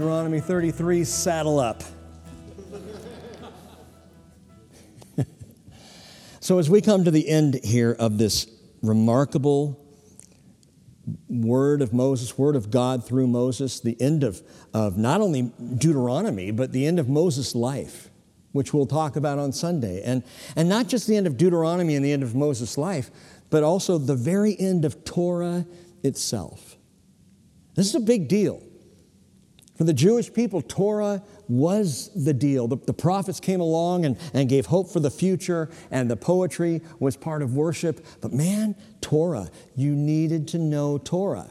Deuteronomy 33, saddle up. so, as we come to the end here of this remarkable word of Moses, word of God through Moses, the end of, of not only Deuteronomy, but the end of Moses' life, which we'll talk about on Sunday. And, and not just the end of Deuteronomy and the end of Moses' life, but also the very end of Torah itself. This is a big deal. For the Jewish people, Torah was the deal. The, the, prophets came along and, and gave hope for the future, and the poetry was part of worship. But man, Torah, you needed to know Torah.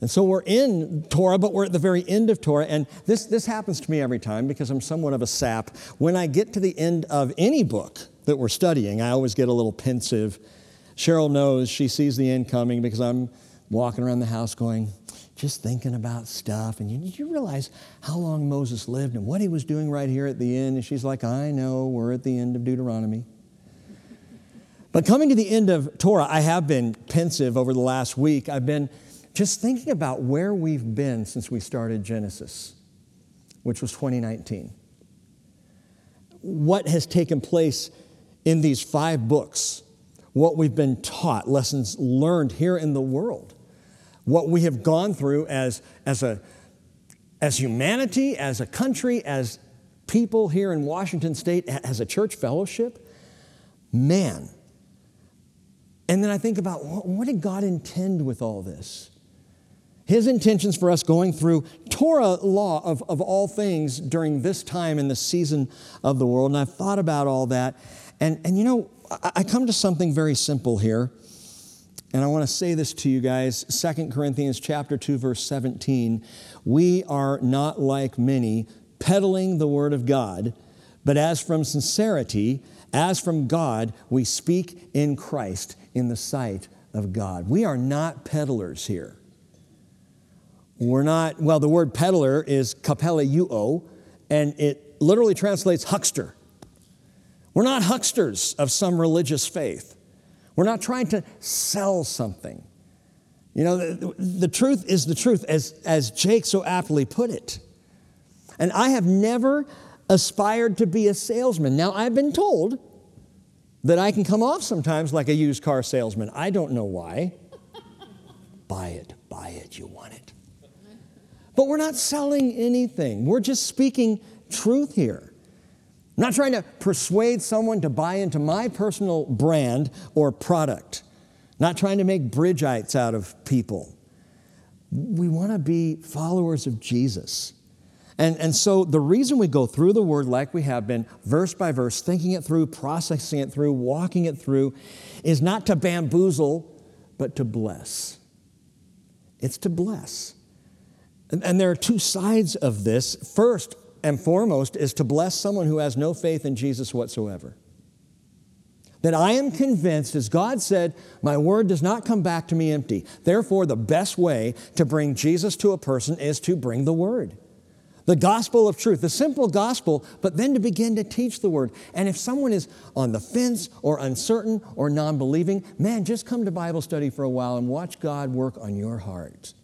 And so we're in Torah, but we're at the very end of Torah. And this, this happens to me every time because I'm somewhat of a sap. When I get to the end of any book that we're studying, I always get a little pensive. Cheryl knows she sees the end coming because I'm walking around the house going, just thinking about stuff. And you, did you realize how long Moses lived and what he was doing right here at the end? And she's like, I know, we're at the end of Deuteronomy. But coming to the end of Torah, I have been pensive over the last week. I've been just thinking about where we've been since we started Genesis, which was 2019. What has taken place in these five books, what we've been taught, lessons learned here in the world what we have gone through as, as, a, as humanity, as a country, as people here in Washington State, as a church fellowship, man. And then I think about what did God intend with all this? His intentions for us going through Torah law of, of all things during this time in the season of the world. And I've thought about all that. And, and you know, I, I come to something very simple here. And I want to say this to you guys, 2 Corinthians chapter 2 verse 17, we are not like many peddling the word of God, but as from sincerity, as from God, we speak in Christ in the sight of God. We are not peddlers here. We're not, well, the word peddler is kapeleuo, and it literally translates huckster. We're not hucksters of some religious faith. We're not trying to sell something. You know, the, the, truth is the truth, as, as Jake so aptly put it. And I have never aspired to be a salesman. Now, I've been told that I can come off sometimes like a used car salesman. I don't know why. buy it, buy it, you want it. But we're not selling anything, we're just speaking truth here. I'm not trying to persuade someone to buy into my personal brand or product. Not trying to make bridgeites out of people. We want to be followers of Jesus. And, and so the reason we go through the word like we have been, verse by verse, thinking it through, processing it through, walking it through, is not to bamboozle, but to bless. It's to bless. And, and there are two sides of this. First, and foremost is to bless someone who has no faith in Jesus whatsoever. That I am convinced, as God said, my word does not come back to me empty. Therefore, the best way to bring Jesus to a person is to bring the word. The gospel of truth, the simple gospel, but then to begin to teach the word. And if someone is on the fence or uncertain or non believing, man, just come to Bible study for a while and watch God work on your heart.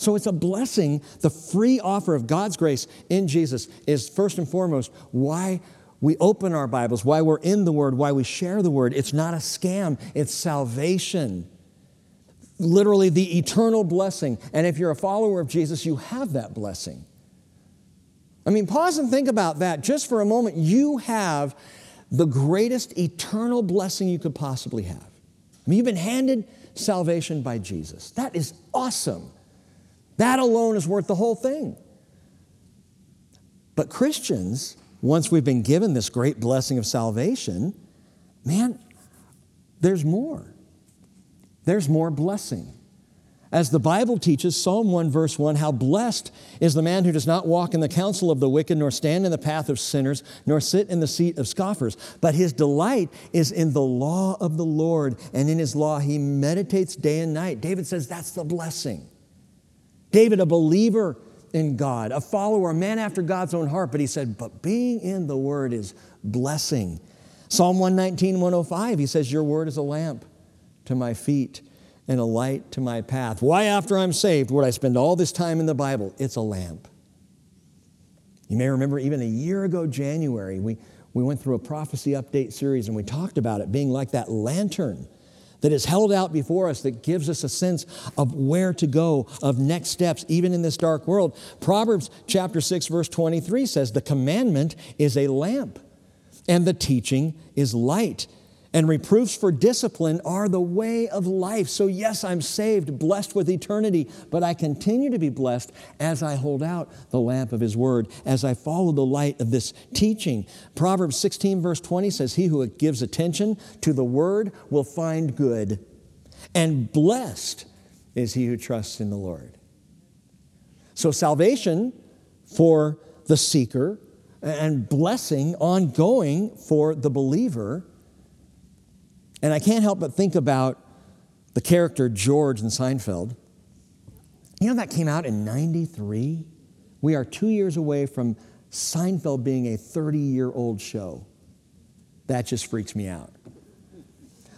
So it's a blessing. The free offer of God's grace in Jesus is first and foremost why we open our Bibles, why we're in the Word, why we share the Word. It's not a scam, it's salvation. Literally, the eternal blessing. And if you're a follower of Jesus, you have that blessing. I mean, pause and think about that just for a moment. You have the greatest eternal blessing you could possibly have. I mean, you've been handed salvation by Jesus. That is awesome. That alone is worth the whole thing. But Christians, once we've been given this great blessing of salvation, man, there's more. There's more blessing. As the Bible teaches, Psalm 1, verse 1, how blessed is the man who does not walk in the counsel of the wicked, nor stand in the path of sinners, nor sit in the seat of scoffers. But his delight is in the law of the Lord, and in his law he meditates day and night. David says that's the blessing. David, a believer in God, a follower, a man after God's own heart, but he said, but being in the Word is blessing. Psalm 119, 105, he says, Your word is a lamp to my feet and a light to my path. Why, after I'm saved, would I spend all this time in the Bible? It's a lamp. You may remember even a year ago, January, we, we went through a prophecy update series and we talked about it being like that lantern that is held out before us that gives us a sense of where to go, of next steps, even in this dark world. Proverbs chapter 6, verse 23 says, The commandment is a lamp, and the teaching is light and reproofs for discipline are the way of life. So, yes, I'm saved, blessed with eternity, but I continue to be blessed as I hold out the lamp of His Word, as I follow the light of this teaching. Proverbs 16, verse 20 says, He who gives attention to the Word will find good, and blessed is he who trusts in the Lord. So, salvation for the seeker and blessing ongoing for the believer and I can't help but think about the character George in Seinfeld. You know, that came out in 93. We are two years away from Seinfeld being a 30 year old show. That just freaks me out.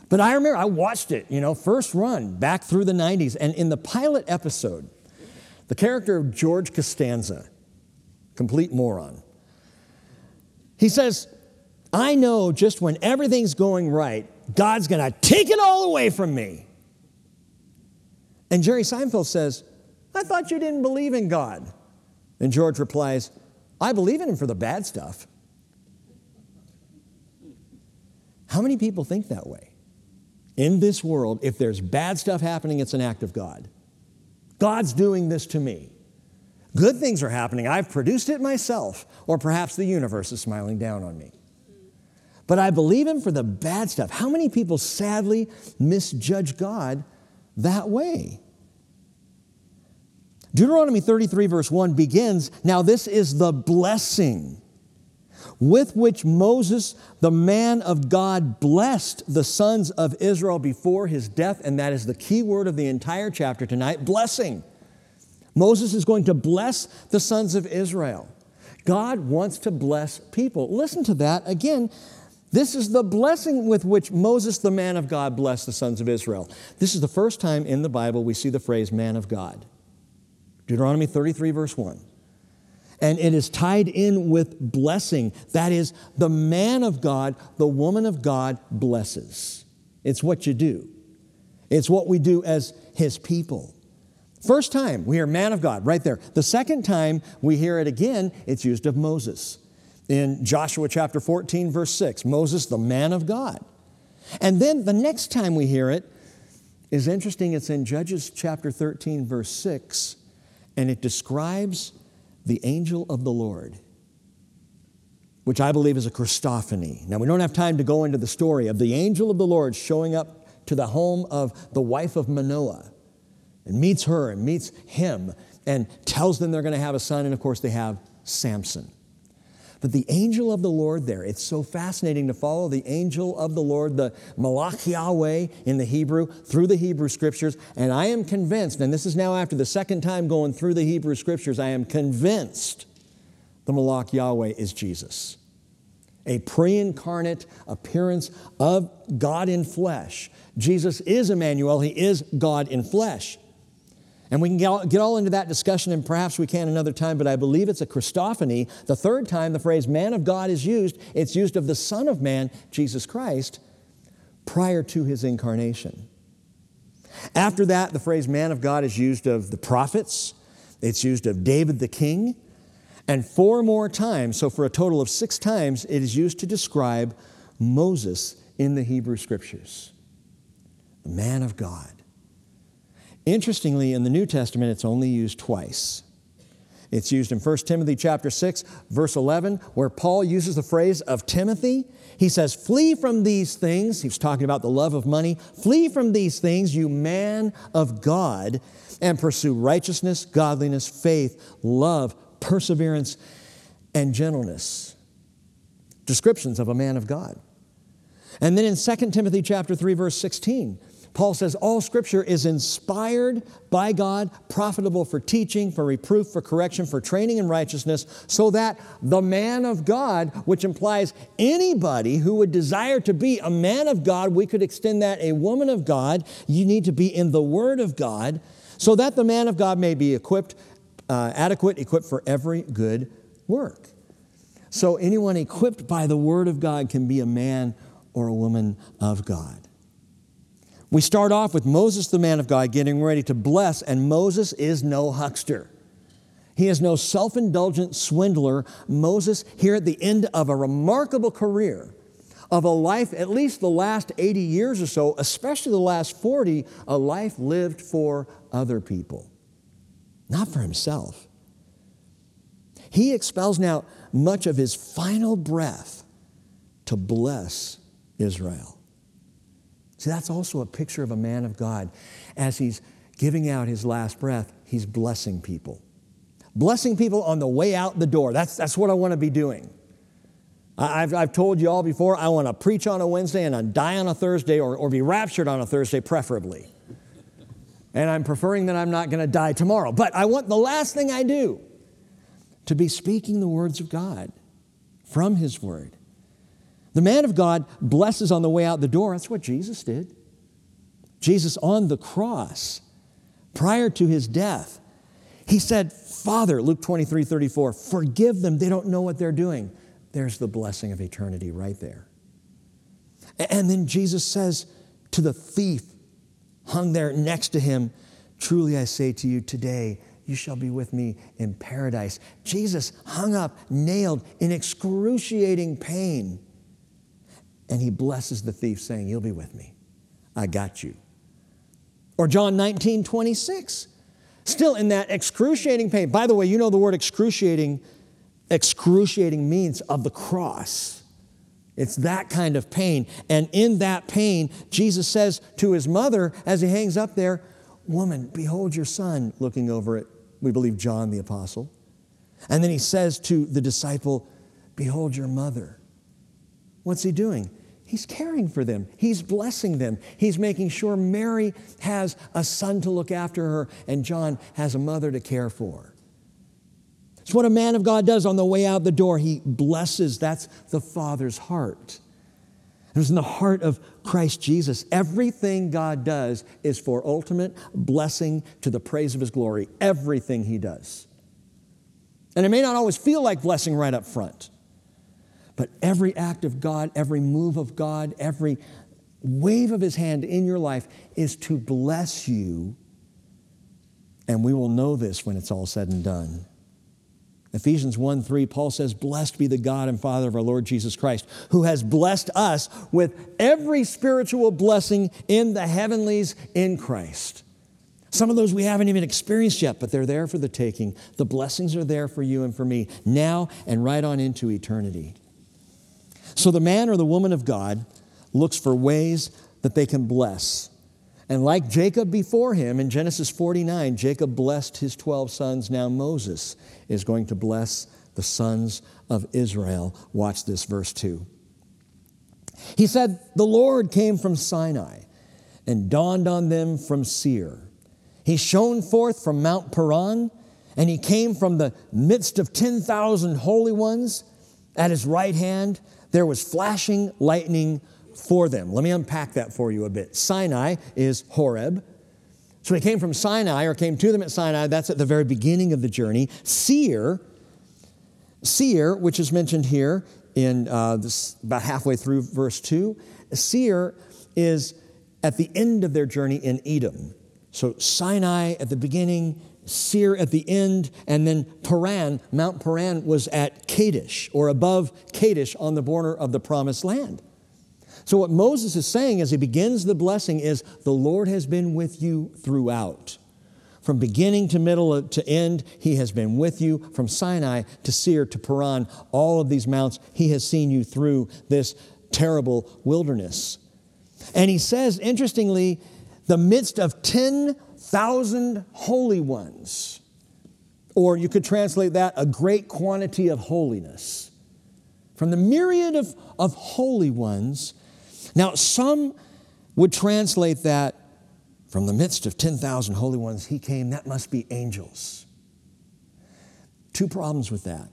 But I remember I watched it, you know, first run back through the 90s. And in the pilot episode, the character of George Costanza, complete moron, he says, I know just when everything's going right, God's going to take it all away from me. And Jerry Seinfeld says, I thought you didn't believe in God. And George replies, I believe in him for the bad stuff. How many people think that way? In this world, if there's bad stuff happening, it's an act of God. God's doing this to me. Good things are happening. I've produced it myself, or perhaps the universe is smiling down on me but I believe him for the bad stuff. How many people sadly misjudge God that way? Deuteronomy 33, verse 1 begins Now, this is the blessing with which Moses, the man of God, blessed the sons of Israel before his death. And that is the key word of the entire chapter tonight blessing. Moses is going to bless the sons of Israel. God wants to bless people. Listen to that again. This is the blessing with which Moses, the man of God, blessed the sons of Israel. This is the first time in the Bible we see the phrase man of God. Deuteronomy 33, verse 1. And it is tied in with blessing. That is, the man of God, the woman of God blesses. It's what you do, it's what we do as his people. First time we hear man of God right there. The second time we hear it again, it's used of Moses in Joshua chapter 14, verse 6. Moses, the man of God. And then the next time we hear it is interesting. It's in Judges chapter 13, verse 6, and it describes the angel of the Lord, which I believe is a Christophany. Now, we don't have time to go into the story of the angel of the Lord showing up to the home of the wife of Manoah and meets her and meets him and tells them they're going to have a son, and of course, they have Samson. But the angel of the Lord there, it's so fascinating to follow the angel of the Lord, the Malach Yahweh in the Hebrew, through the Hebrew scriptures. And I am convinced, and this is now after the second time going through the Hebrew scriptures, I am convinced the Malach Yahweh is Jesus. A pre incarnate appearance of God in flesh. Jesus is Emmanuel, He is God in flesh. And we can get all into that discussion, and perhaps we can another time, but I believe it's a Christophany. The third time the phrase man of God is used, it's used of the Son of Man, Jesus Christ, prior to his incarnation. After that, the phrase man of God is used of the prophets, it's used of David the king, and four more times, so for a total of six times, it is used to describe Moses in the Hebrew scriptures. The man of God. Interestingly, in the New Testament, it's only used twice. It's used in 1 Timothy chapter 6, verse 11, where Paul uses the phrase of Timothy. He says, Flee from these things. He's talking about the love of money. Flee from these things, you man of God, and pursue righteousness, godliness, faith, love, perseverance, and gentleness. Descriptions of a man of God. And then in 2 Timothy chapter 3, verse 16, Paul says all scripture is inspired by God, profitable for teaching, for reproof, for correction, for training in righteousness, so that the man of God, which implies anybody who would desire to be a man of God, we could extend that a woman of God, you need to be in the Word of God, so that the man of God may be equipped, uh, adequate, equipped for every good work. So anyone equipped by the Word of God can be a man or a woman of God. We start off with Moses, the man of God, getting ready to bless, and Moses is no huckster. He is no self indulgent swindler. Moses, here at the end of a remarkable career, of a life, at least the last 80 years or so, especially the last 40, a life lived for other people, not for himself. He expels now much of his final breath to bless Israel. See, that's also a picture of a man of God. As he's giving out his last breath, he's blessing people. Blessing people on the way out the door. That's, that's what I want to be doing. I've, I've told you all before, I want to preach on a Wednesday and I die on a Thursday or, or be raptured on a Thursday, preferably. And I'm preferring that I'm not going to die tomorrow. But I want the last thing I do to be speaking the words of God from His Word. The man of God blesses on the way out the door. That's what Jesus did. Jesus on the cross, prior to his death, he said, Father, Luke 23 34, forgive them. They don't know what they're doing. There's the blessing of eternity right there. And then Jesus says to the thief hung there next to him, Truly I say to you, today you shall be with me in paradise. Jesus hung up, nailed in excruciating pain and he blesses the thief, saying, You'll be with me. I got you. Or John 19, 26, still in that excruciating pain. By the way, you know the word excruciating, excruciating means of the cross. It's that kind of pain. And in that pain, Jesus says to his mother as he hangs up there, Woman, behold your son, looking over it. we believe, John the apostle. And then he says to the disciple, Behold your mother. What's he doing? He's caring for them. He's blessing them. He's making sure Mary has a son to look after her and John has a mother to care for. It's what a man of God does on the way out the door. He blesses. That's the Father's heart. It was in the heart of Christ Jesus. Everything God does is for ultimate blessing to the praise of His glory. Everything He does. And it may not always feel like blessing right up front. But every act of God, every move of God, every wave of His hand in your life is to bless you. And we will know this when it's all said and done. Ephesians 1 3, Paul says, Blessed be the God and Father of our Lord Jesus Christ, who has blessed us with every spiritual blessing in the heavenlies in Christ. Some of those we haven't even experienced yet, but they're there for the taking. The blessings are there for you and for me now and right on into eternity. So the man or the woman of God looks for ways that they can bless. And like Jacob before him in Genesis 49, Jacob blessed his 12 sons. Now Moses is going to bless the sons of Israel. Watch this, verse 2. He said, The Lord came from Sinai and dawned on them from Seir. He shone forth from Mount Paran, and he came from the midst of 10,000 holy ones. At his right hand there was flashing lightning for them. Let me unpack that for you a bit. Sinai is Horeb. So he came from Sinai or came to them at Sinai. That's at the very beginning of the journey. Seir, Seir, which is mentioned here in uh, this, about halfway through verse 2, Seir is at the end of their journey in Edom. So Sinai at the beginning, Seir at the end, and then Paran, Mount Paran was at Kadesh or above Kadesh on the border of the promised land. So, what Moses is saying as he begins the blessing is the Lord has been with you throughout. From beginning to middle uh, to end, He has been with you. From Sinai to Seir to Paran, all of these mounts, He has seen you through this terrible wilderness. And He says, interestingly, the midst of 10 thousand holy ones. Or you could translate that a great quantity of holiness. From the myriad of, of holy ones. Now, some would translate that From the midst of 10,000 holy ones, he came. That must be angels. Two problems with that.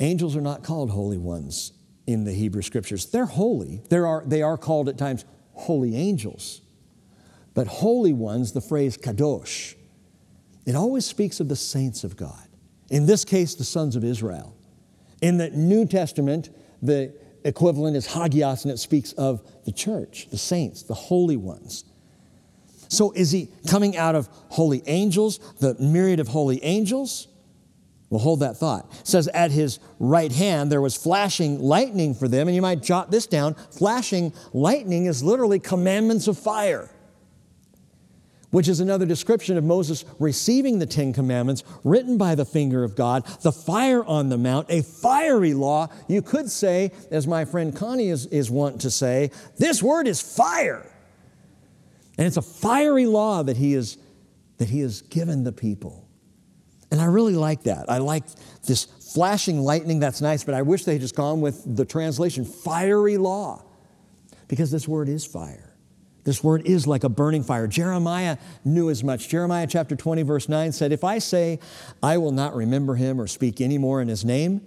Angels are not called holy ones in the Hebrew scriptures. They're holy. There are, they are called at times holy angels. But holy ones, the phrase kadosh, it always speaks of the saints of God. In this case, the sons of Israel. In the New Testament, the equivalent is hagios, and it speaks of the church, the saints, the holy ones. So is he coming out of holy angels, the myriad of holy angels? Well, hold that thought. It says, At his right hand there was flashing lightning for them. And you might jot this down. Flashing lightning is literally commandments of fire, which is another description of Moses receiving the Ten Commandments written by the finger of God, the fire on the mount, a fiery law. You could say, as my friend Connie is, is wont to say, this word is fire. And it's a fiery law that he, is, that he has given the people. And I really like that. I like this flashing lightning, that's nice, but I wish they had just gone with the translation fiery law, because this word is fire. This word is like a burning fire. Jeremiah knew as much. Jeremiah chapter 20, verse 9 said, If I say, I will not remember him or speak any more in his name,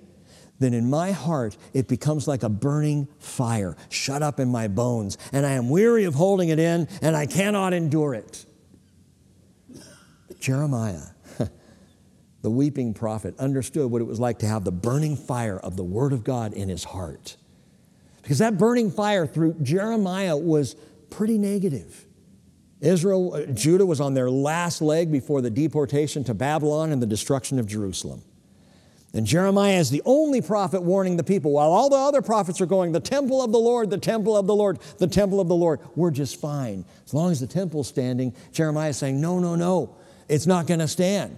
then in my heart it becomes like a burning fire shut up in my bones, and I am weary of holding it in, and I cannot endure it. Jeremiah, the weeping prophet, understood what it was like to have the burning fire of the Word of God in his heart. Because that burning fire through Jeremiah was pretty negative. Israel, uh, Judah was on their last leg before the deportation to Babylon and the destruction of Jerusalem. And Jeremiah is the only prophet warning the people while all the other prophets are going, the temple of the Lord, the temple of the Lord, the temple of the Lord. We're just fine. As long as the temple's standing, Jeremiah is saying, no, no, no, it's not going to stand.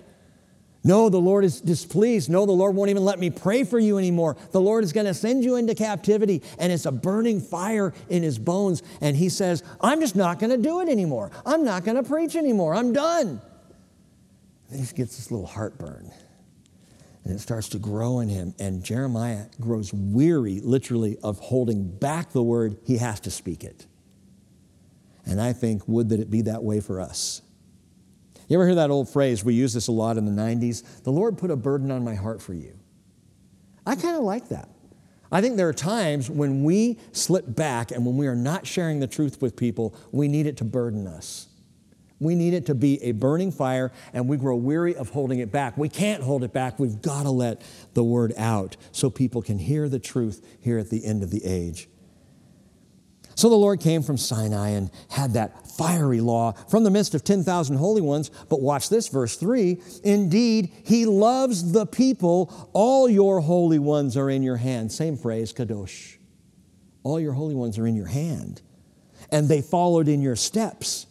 No, the Lord is displeased. No, the Lord won't even let me pray for you anymore. The Lord is going to send you into captivity, and it's a burning fire in his bones. And he says, I'm just not going to do it anymore. I'm not going to preach anymore. I'm done. And he gets this little heartburn and it starts to grow in him. And Jeremiah grows weary, literally, of holding back the word. He has to speak it. And I think, would that it be that way for us. You ever hear that old phrase? We use this a lot in the 90s. The Lord put a burden on my heart for you. I kind of like that. I think there are times when we slip back and when we are not sharing the truth with people, we need it to burden us. We need it to be a burning fire, and we grow weary of holding it back. We can't hold it back. We've got to let the word out so people can hear the truth here at the end of the age. So the Lord came from Sinai and had that fiery law from the midst of 10,000 holy ones. But watch this, verse 3 Indeed, he loves the people. All your holy ones are in your hand. Same phrase, kadosh. All your holy ones are in your hand. And they followed in your steps.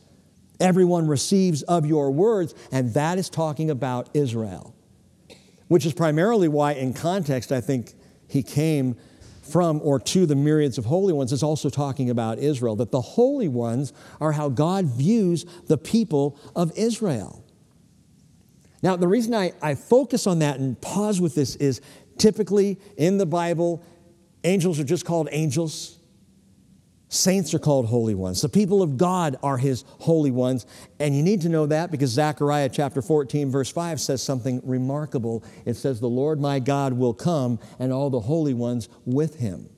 Everyone receives of your words, and that is talking about Israel, which is primarily why, in context, I think he came from or to the myriads of holy ones is also talking about Israel, that the holy ones are how God views the people of Israel. Now, the reason I, I focus on that and pause with this is typically in the Bible, angels are just called angels. Saints are called holy ones. The people of God are his holy ones. And you need to know that because Zechariah chapter 14, verse 5 says something remarkable. It says, The Lord my God will come and all the holy ones with him.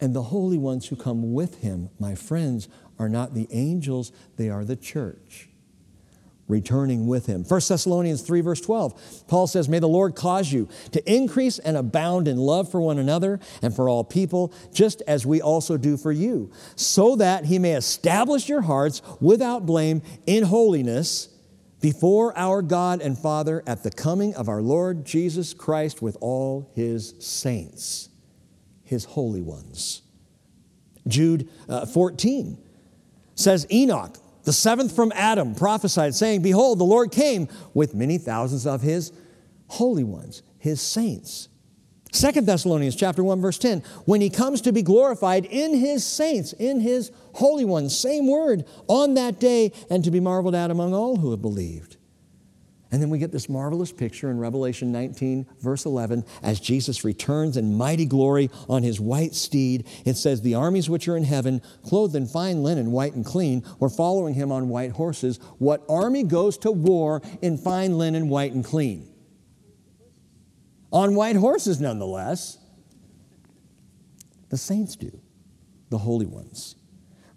And the holy ones who come with him, my friends, are not the angels, they are the church returning with him. 1 Thessalonians 3, verse 12, Paul says, May the Lord cause you to increase and abound in love for one another and for all people, just as we also do for you, so that he may establish your hearts without blame in holiness before our God and Father at the coming of our Lord Jesus Christ with all his saints, his holy ones. Jude uh, 14 says, Enoch, the seventh from Adam prophesied, saying, Behold, the Lord came with many thousands of his holy ones, his saints. Second Thessalonians chapter 1, verse 10, when he comes to be glorified in his saints, in his holy ones, same word, on that day, and to be marveled at among all who have believed. And then we get this marvelous picture in Revelation 19, verse 11, as Jesus returns in mighty glory on his white steed. It says, The armies which are in heaven, clothed in fine linen, white and clean, were following him on white horses. What army goes to war in fine linen, white and clean? On white horses, nonetheless. The saints do, the holy ones,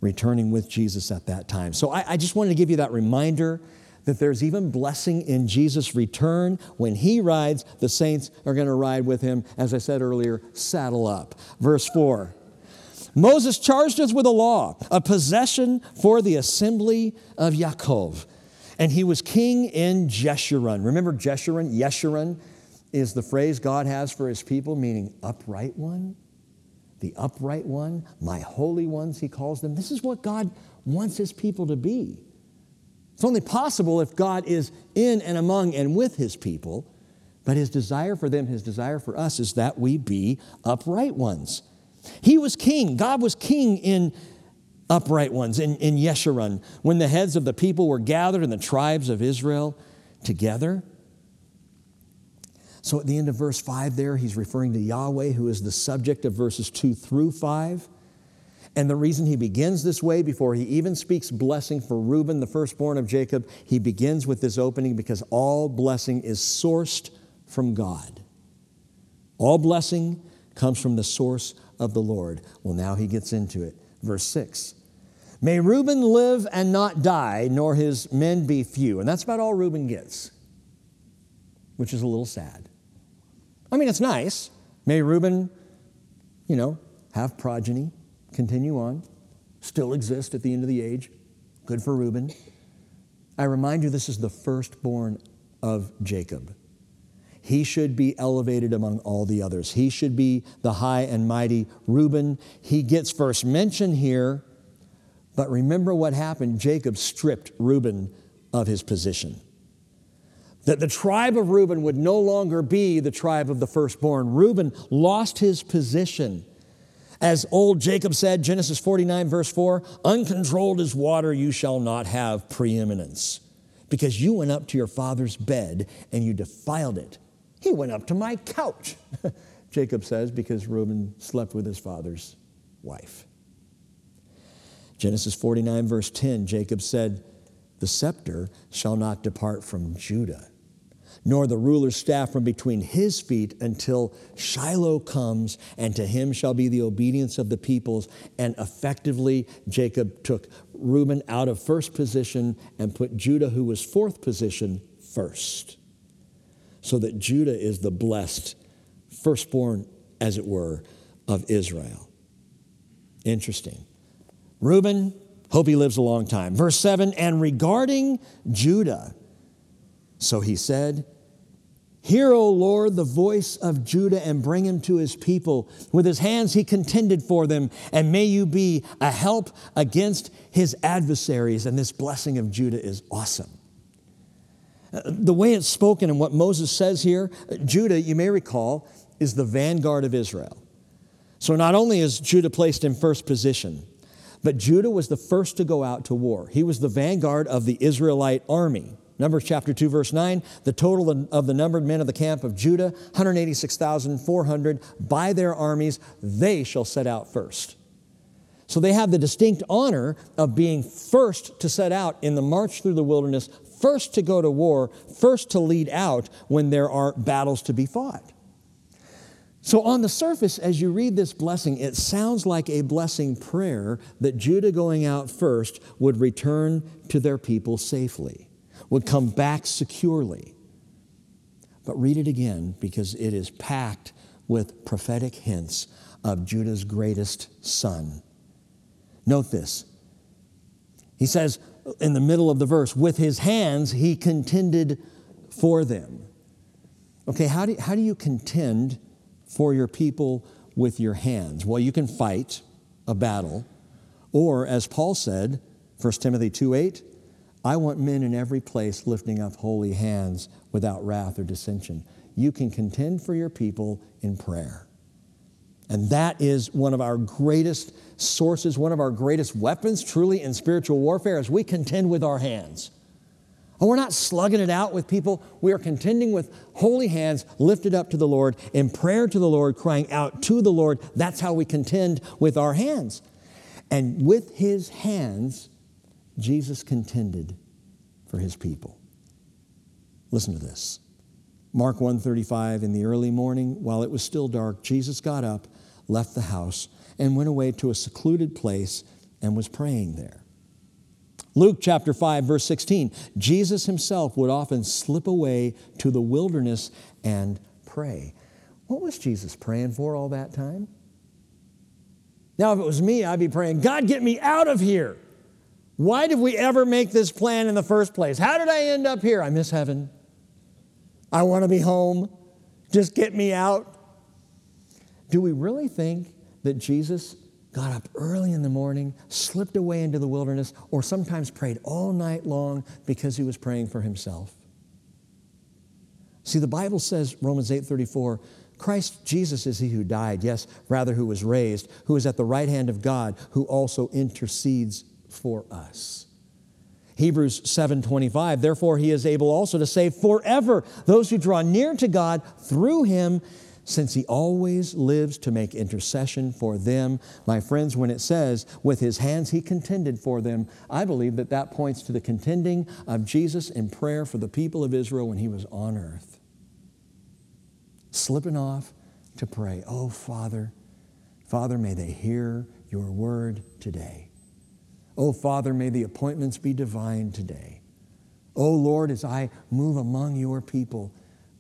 returning with Jesus at that time. So I, I just wanted to give you that reminder that there's even blessing in Jesus' return. When he rides, the saints are going to ride with him. As I said earlier, saddle up. Verse 4 Moses charged us with a law, a possession for the assembly of Yaakov. And he was king in Jeshurun. Remember Jeshurun? Yeshurun is the phrase God has for his people, meaning upright one. The upright one, my holy ones, he calls them. This is what God wants his people to be. It's only possible if God is in and among and with his people. But his desire for them, his desire for us, is that we be upright ones. He was king. God was king in upright ones, in, in Yeshurun, when the heads of the people were gathered in the tribes of Israel together. So at the end of verse 5 there, he's referring to Yahweh, who is the subject of verses 2 through 5. And the reason he begins this way, before he even speaks blessing for Reuben, the firstborn of Jacob, he begins with this opening because all blessing is sourced from God. All blessing comes from the source of the Lord. Well, now he gets into it. Verse 6 May Reuben live and not die, nor his men be few. And that's about all Reuben gets, which is a little sad. I mean, it's nice. May Reuben, you know, have progeny continue on, still exist at the end of the age. Good for Reuben. I remind you, this is the firstborn of Jacob. He should be elevated among all the others. He should be the high and mighty Reuben. He gets first mention here, but remember what happened. Jacob stripped Reuben of his position. That the tribe of Reuben would no longer be the tribe of the firstborn. Reuben lost his position. As old Jacob said, Genesis 49, verse 4 uncontrolled as water, you shall not have preeminence, because you went up to your father's bed and you defiled it. He went up to my couch, Jacob says, because Reuben slept with his father's wife. Genesis 49, verse 10, Jacob said, The scepter shall not depart from Judah nor the ruler's staff from between his feet until Shiloh comes, and to him shall be the obedience of the peoples. And effectively, Jacob took Reuben out of first position and put Judah, who was fourth position, first. So that Judah is the blessed firstborn, as it were, of Israel. Interesting. Reuben, hope he lives a long time. Verse 7 And regarding Judah, so he said, Hear, O Lord, the voice of Judah and bring him to his people. With his hands he contended for them, and may you be a help against his adversaries. And this blessing of Judah is awesome. The way it's spoken and what Moses says here, Judah, you may recall, is the vanguard of Israel. So not only is Judah placed in first position, but Judah was the first to go out to war. He was the vanguard of the Israelite army. Numbers chapter 2, verse 9, the total of the numbered men of the camp of Judah, 186,400, by their armies, they shall set out first. So they have the distinct honor of being first to set out in the march through the wilderness, first to go to war, first to lead out when there are battles to be fought. So, on the surface, as you read this blessing, it sounds like a blessing prayer that Judah going out first would return to their people safely would come back securely. But read it again because it is packed with prophetic hints of Judah's greatest son. Note this. He says in the middle of the verse, with his hands he contended for them. Okay, how do, how do you contend for your people with your hands? Well, you can fight a battle, or as Paul said, 1 Timothy 2 8, I want men in every place lifting up holy hands without wrath or dissension. You can contend for your people in prayer. And that is one of our greatest sources, one of our greatest weapons, truly, in spiritual warfare, as we contend with our hands. And we're not slugging it out with people. We are contending with holy hands lifted up to the Lord in prayer to the Lord, crying out to the Lord. That's how we contend with our hands. And with his hands, Jesus contended for his people. Listen to this. Mark 135 in the early morning while it was still dark Jesus got up left the house and went away to a secluded place and was praying there Luke chapter 5 verse 16 Jesus himself would often slip away to the wilderness and pray what was Jesus praying for all that time now if it was me I'd be praying God get me out of here why did we ever make this plan in the first place how did I end up here I miss heaven I want to be home. Just get me out. Do we really think that Jesus got up early in the morning, slipped away into the wilderness, or sometimes prayed all night long because he was praying for himself? See, the Bible says, Romans 8:34, Christ Jesus is he who died, yes, rather who was raised, who is at the right hand of God, who also intercedes for us. Hebrews 7:25 Therefore he is able also to save forever those who draw near to God through him since he always lives to make intercession for them. My friends, when it says, with his hands he contended for them, I believe that that points to the contending of Jesus in prayer for the people of Israel when he was on earth. Slipping off to pray, Oh, Father, Father, may they hear your word today. Oh, Father, may the appointments be divine today. Oh, Lord, as I move among your people,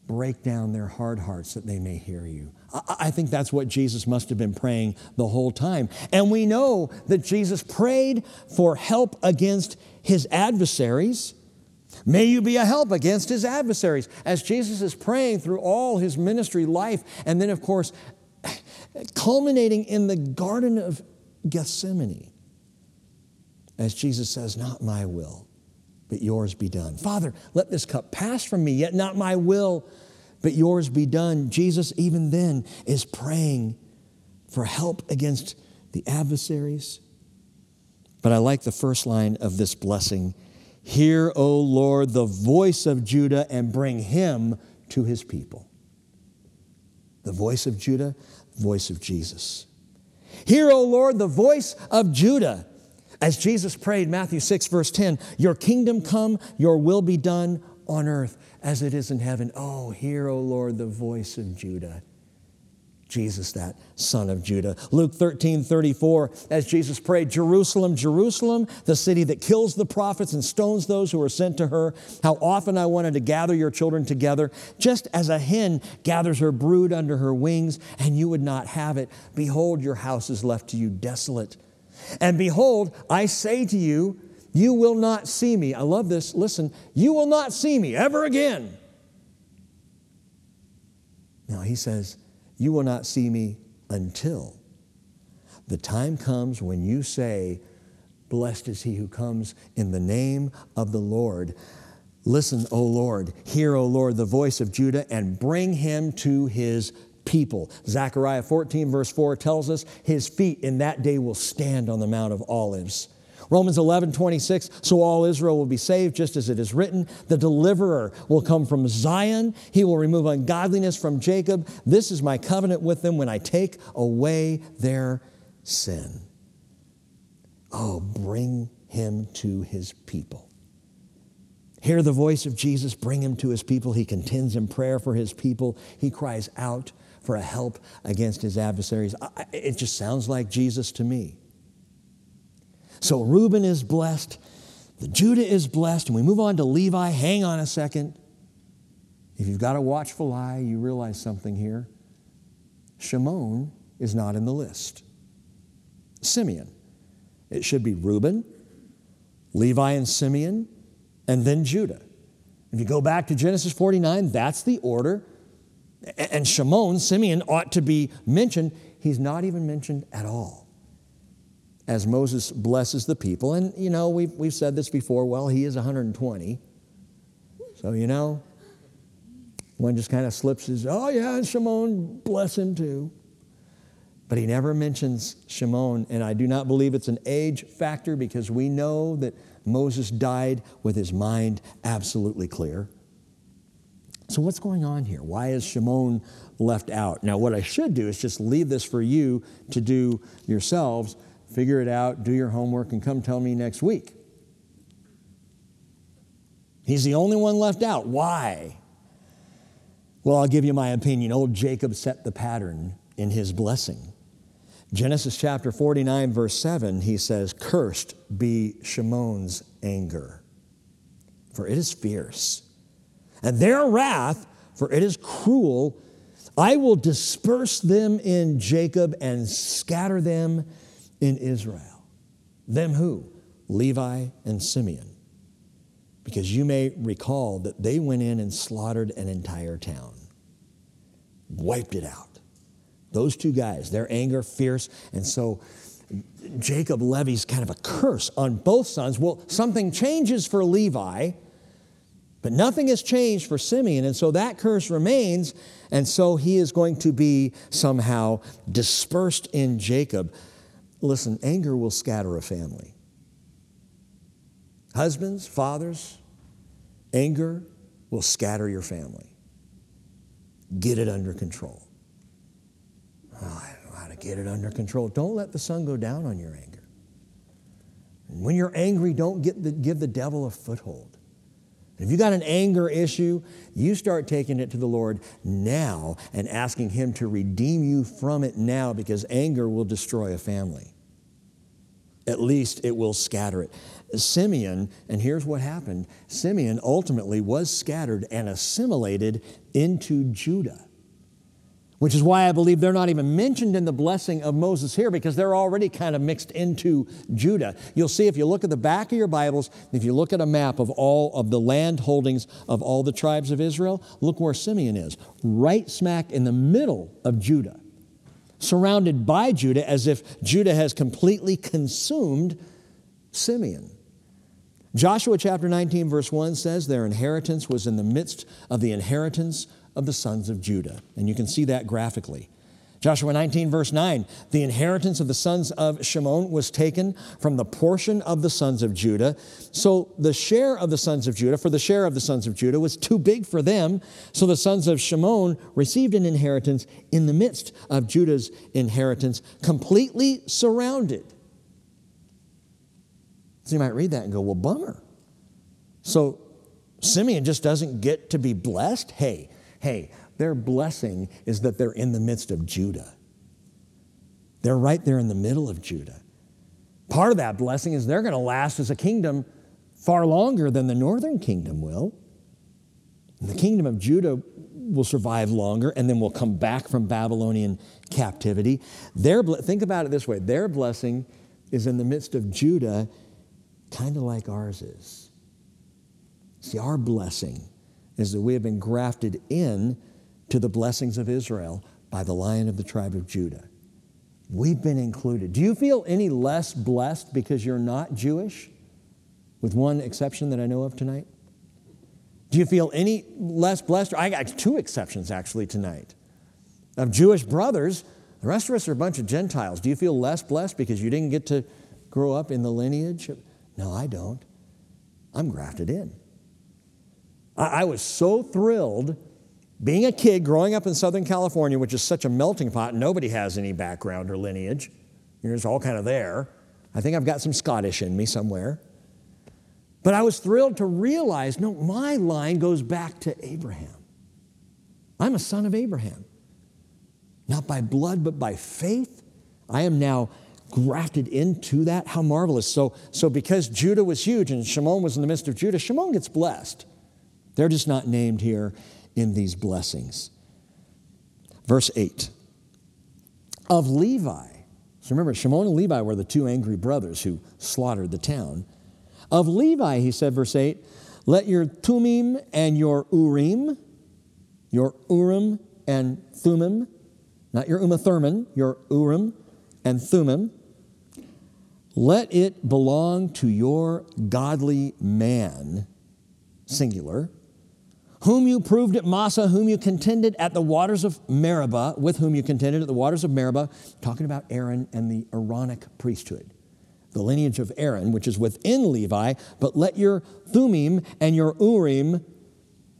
break down their hard hearts that they may hear you. I think that's what Jesus must have been praying the whole time. And we know that Jesus prayed for help against his adversaries. May you be a help against his adversaries. As Jesus is praying through all his ministry life, and then, of course, culminating in the Garden of Gethsemane as Jesus says, Not my will, but yours be done. Father, let this cup pass from me, yet not my will, but yours be done. Jesus, even then, is praying for help against the adversaries. But I like the first line of this blessing Hear, O Lord, the voice of Judah and bring him to his people. The voice of Judah, voice of Jesus. Hear, O Lord, the voice of Judah as Jesus prayed, Matthew 6, verse 10, Your kingdom come, your will be done on earth as it is in heaven. Oh, hear, O Lord, the voice of Judah. Jesus, that son of Judah. Luke 13, 34, as Jesus prayed, Jerusalem, Jerusalem, the city that kills the prophets and stones those who are sent to her, how often I wanted to gather your children together, just as a hen gathers her brood under her wings, and you would not have it. Behold, your house is left to you desolate. And behold, I say to you, you will not see me. I love this. Listen, you will not see me ever again. Now he says, You will not see me until the time comes when you say, Blessed is he who comes in the name of the Lord. Listen, O Lord, hear, O Lord, the voice of Judah, and bring him to his people. Zechariah 14, verse 4 tells us his feet in that day will stand on the Mount of Olives. Romans 11, 26, so all Israel will be saved, just as it is written. The deliverer will come from Zion. He will remove ungodliness from Jacob. This is my covenant with them when I take away their sin. Oh, bring him to his people. Hear the voice of Jesus, bring him to his people. He contends in prayer for his people. He cries out for a help against his adversaries. It just sounds like Jesus to me. So Reuben is blessed, the Judah is blessed, and we move on to Levi. Hang on a second. If you've got a watchful eye, you realize something here. Shimon is not in the list. Simeon. It should be Reuben, Levi, and Simeon, and then Judah. If you go back to Genesis 49, that's the order and Shimon, Simeon, ought to be mentioned. He's not even mentioned at all. As Moses blesses the people, and you know, we've, we've said this before, well, he is 120. So, you know, one just kind of slips his, oh yeah, and Shimon, bless him too. But he never mentions Shimon, and I do not believe it's an age factor because we know that Moses died with his mind absolutely clear. So, what's going on here? Why is Shimon left out? Now, what I should do is just leave this for you to do yourselves, figure it out, do your homework, and come tell me next week. He's the only one left out. Why? Well, I'll give you my opinion. Old Jacob set the pattern in his blessing. Genesis chapter 49, verse 7, he says, Cursed be Shimon's anger, for it is fierce and their wrath, for it is cruel. I will disperse them in Jacob and scatter them in Israel. Them who? Levi and Simeon. Because you may recall that they went in and slaughtered an entire town, wiped it out. Those two guys, their anger fierce, and so Jacob levies kind of a curse on both sons. Well, something changes for Levi but nothing has changed for Simeon, and so that curse remains, and so he is going to be somehow dispersed in Jacob. Listen, anger will scatter a family. Husbands, fathers, anger will scatter your family. Get it under control. Oh, I don't know how to get it under control. Don't let the sun go down on your anger. when you're angry, don't the, give the devil a foothold. If you got an anger issue, you start taking it to the Lord now and asking Him to redeem you from it now because anger will destroy a family. At least it will scatter it. Simeon, and here's what happened Simeon ultimately was scattered and assimilated into Judah which is why I believe they're not even mentioned in the blessing of Moses here because they're already kind of mixed into Judah. You'll see if you look at the back of your Bibles, if you look at a map of all of the land holdings of all the tribes of Israel, look where Simeon is, right smack in the middle of Judah, surrounded by Judah as if Judah has completely consumed Simeon. Joshua chapter 19, verse 1 says, Their inheritance was in the midst of the inheritance of the sons of Judah. And you can see that graphically. Joshua 19, verse 9 the inheritance of the sons of Shimon was taken from the portion of the sons of Judah. So the share of the sons of Judah, for the share of the sons of Judah, was too big for them. So the sons of Shimon received an inheritance in the midst of Judah's inheritance, completely surrounded. So you might read that and go, well, bummer. So Simeon just doesn't get to be blessed? Hey, Hey, their blessing is that they're in the midst of Judah. They're right there in the middle of Judah. Part of that blessing is they're going to last as a kingdom far longer than the northern kingdom will. And the kingdom of Judah will survive longer and then will come back from Babylonian captivity. Their, think about it this way their blessing is in the midst of Judah, kind of like ours is. See, our blessing is that we have been grafted in to the blessings of Israel by the lion of the tribe of Judah. We've been included. Do you feel any less blessed because you're not Jewish? With one exception that I know of tonight? Do you feel any less blessed? I got two exceptions actually tonight. Of Jewish brothers, the rest of us are a bunch of Gentiles. Do you feel less blessed because you didn't get to grow up in the lineage? No, I don't. I'm grafted in. I, was so thrilled being a kid growing up in Southern California, which is such a melting pot, nobody has any background or lineage. You're just all kind of there. I think I've got some Scottish in me somewhere. But I was thrilled to realize no, my line goes back to Abraham. I'm a son of Abraham. Not by blood, but by faith. I am now grafted into that. How marvelous. So, so because Judah was huge and Shimon was in the midst of Judah, Shimon gets blessed. They're just not named here in these blessings. Verse 8 of Levi. So remember, Shimon and Levi were the two angry brothers who slaughtered the town. Of Levi, he said, verse 8, let your Thummim and your Urim, your Urim and Thummim, not your Uma Thurman, your Urim and Thummim, let it belong to your godly man, singular, whom you proved at Massah, whom you contended at the waters of Meribah, with whom you contended at the waters of Meribah, talking about Aaron and the Aaronic priesthood. the lineage of Aaron, which is within Levi, but let your Thummim and your Urim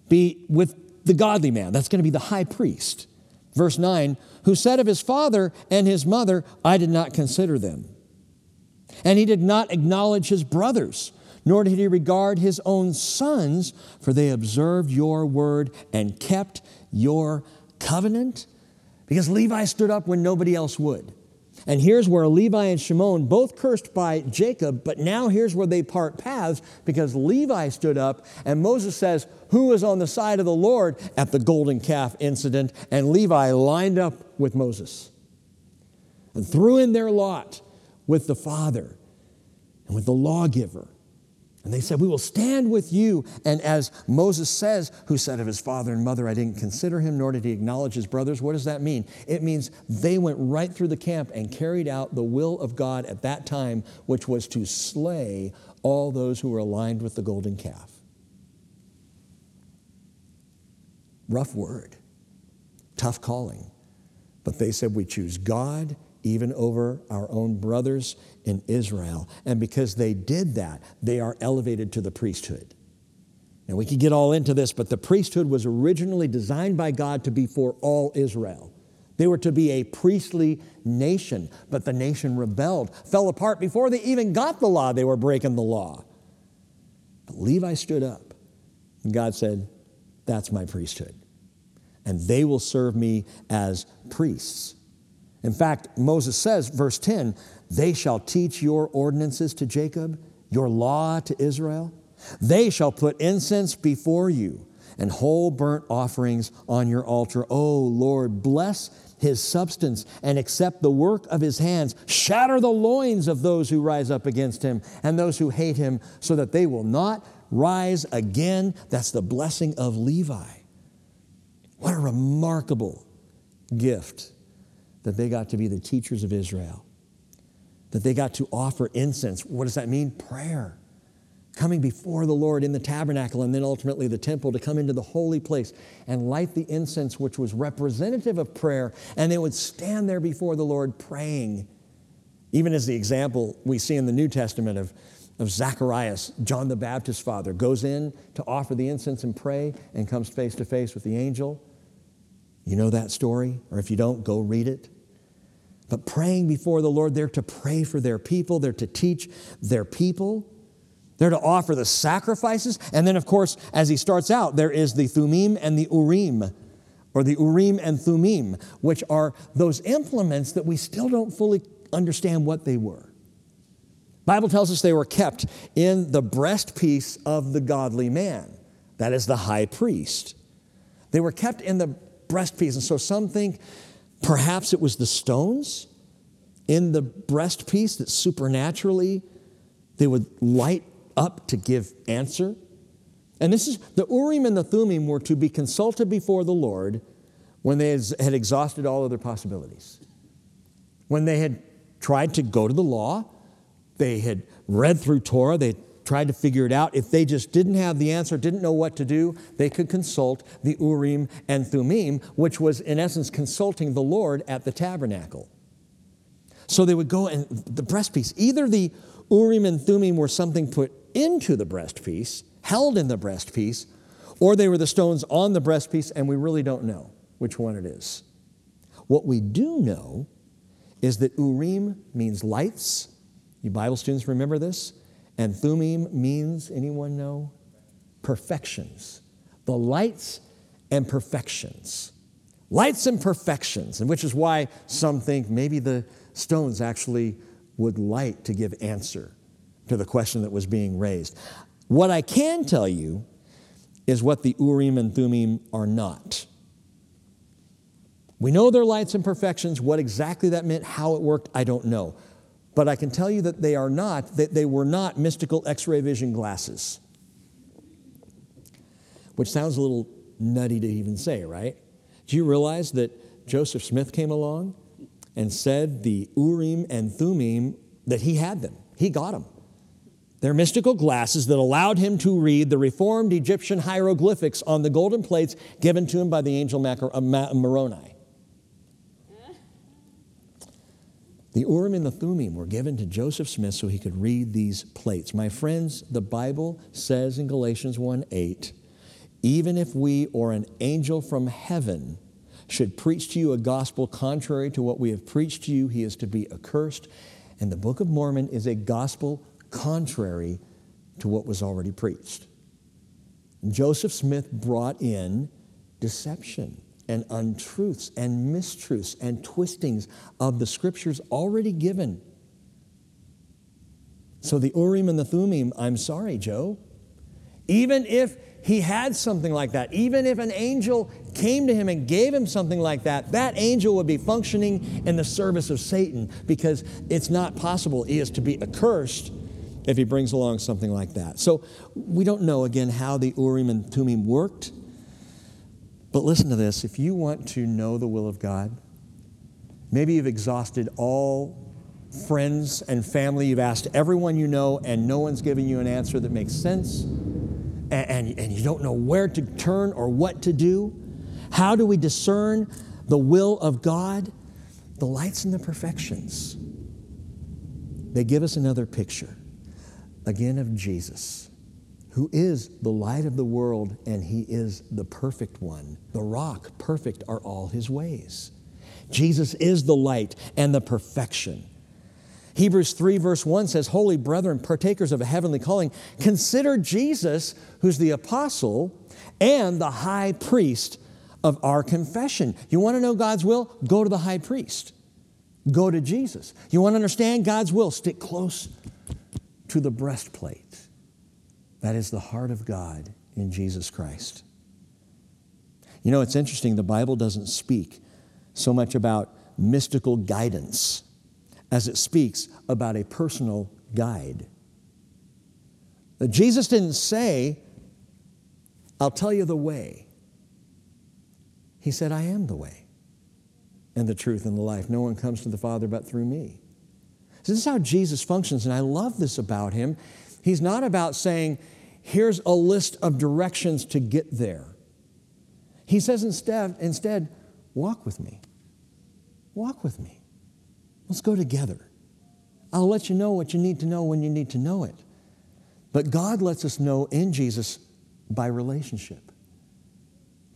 be with the godly man. That's going to be the high priest. Verse 9, who said of his father and his mother, I did not consider them. And he did not acknowledge his brothers, nor did he regard his own sons, for they observed your word and kept your covenant. Because Levi stood up when nobody else would. And here's where Levi and Shimon, both cursed by Jacob, but now here's where they part paths because Levi stood up and Moses says, Who is on the side of the Lord at the golden calf incident? And Levi lined up with Moses and threw in their lot with the Father and with the lawgiver and they said, We will stand with you. And as Moses says, who said of his father and mother, I didn't consider him, nor did he acknowledge his brothers, what does that mean? It means they went right through the camp and carried out the will of God at that time, which was to slay all those who were aligned with the golden calf. Rough word, tough calling. But they said, We choose God even over our own brothers in Israel. And because they did that, they are elevated to the priesthood. Now, we could get all into this, but the priesthood was originally designed by God to be for all Israel. They were to be a priestly nation, but the nation rebelled, fell apart before they even got the law. They were breaking the law. But Levi stood up, and God said, That's my priesthood. And they will serve me as priests. In fact, Moses says, verse 10, they shall teach your ordinances to Jacob, your law to Israel. They shall put incense before you and whole burnt offerings on your altar. O Lord, bless his substance and accept the work of his hands. Shatter the loins of those who rise up against him and those who hate him, so that they will not rise again. That's the blessing of Levi. What a remarkable gift that they got to be the teachers of Israel, that they got to offer incense. What does that mean? Prayer. Coming before the Lord in the tabernacle and then ultimately the temple to come into the holy place and light the incense, which was representative of prayer. And they would stand there before the Lord praying. Even as the example we see in the New Testament of, of Zacharias, John the Baptist's father, goes in to offer the incense and pray and comes face to face with the angel. You know that story? Or if you don't, go read it. But praying before the Lord, they're to pray for their people, they're to teach their people, they're to offer the sacrifices. And then, of course, as he starts out, there is the Thummim and the Urim, or the Urim and Thummim, which are those implements that we still don't fully understand what they were. Bible tells us they were kept in the breastpiece of the godly man. That is the high priest. They were kept in the breastpiece. And so some think Perhaps it was the stones in the breastpiece that supernaturally they would light up to give answer. And this is the Urim and the Thummim were to be consulted before the Lord when they had exhausted all other possibilities. When they had tried to go to the law, they had read through Torah, they tried to figure it out. If they just didn't have the answer, didn't know what to do, they could consult the Urim and Thummim, which was in essence consulting the Lord at the tabernacle. So they would go and the breastpiece, either the Urim and Thummim were something put into the breastpiece, held in the breastpiece, or they were the stones on the breastpiece, and we really don't know which one it is. What we do know is that Urim means lights. You Bible students remember this? And Thummim means, anyone know? Perfections. The lights and perfections. Lights and perfections, and which is why some think maybe the stones actually would light to give answer to the question that was being raised. What I can tell you is what the Urim and Thummim are not. We know they're lights and perfections. What exactly that meant, how it worked, I don't know. But I can tell you that they are not, that they were not mystical x ray vision glasses. Which sounds a little nutty to even say, right? Do you realize that Joseph Smith came along and said the Urim and Thummim, that he had them? He got them. They're mystical glasses that allowed him to read the reformed Egyptian hieroglyphics on the golden plates given to him by the angel uh, Moroni. The Urim and the Thummim were given to Joseph Smith so he could read these plates. My friends, the Bible says in Galatians 1 8, even if we or an angel from heaven should preach to you a gospel contrary to what we have preached to you, he is to be accursed. And the Book of Mormon is a gospel contrary to what was already preached. Joseph Smith brought in deception and untruths and mistruths and twistings of the scriptures already given. So the Urim and the Thummim, I'm sorry, Joe. Even if he had something like that, even if an angel came to him and gave him something like that, that angel would be functioning in the service of Satan because it's not possible he is to be accursed if he brings along something like that. So we don't know again how the Urim and Thummim worked. But listen to this if you want to know the will of God, maybe you've exhausted all friends and family, you've asked everyone you know, and no one's giving you an answer that makes sense, and, and, and you don't know where to turn or what to do. How do we discern the will of God? The lights and the perfections. They give us another picture, again, of Jesus who is the light of the world, and he is the perfect one. The rock, perfect are all his ways. Jesus is the light and the perfection. Hebrews 3, verse 1 says, Holy brethren, partakers of a heavenly calling, consider Jesus, who's the apostle and the high priest of our confession. You want to know God's will? Go to the high priest. Go to Jesus. You want to understand God's will? Stick close to the breastplate. That is the heart of God in Jesus Christ. You know, it's interesting, the Bible doesn't speak so much about mystical guidance as it speaks about a personal guide. Jesus didn't say, I'll tell you the way. He said, I am the way and the truth and the life. No one comes to the Father but through me. So this is how Jesus functions, and I love this about him. He's not about saying, here's a list of directions to get there. He says instead, instead, walk with me. Walk with me. Let's go together. I'll let you know what you need to know when you need to know it. But God lets us know in Jesus by relationship,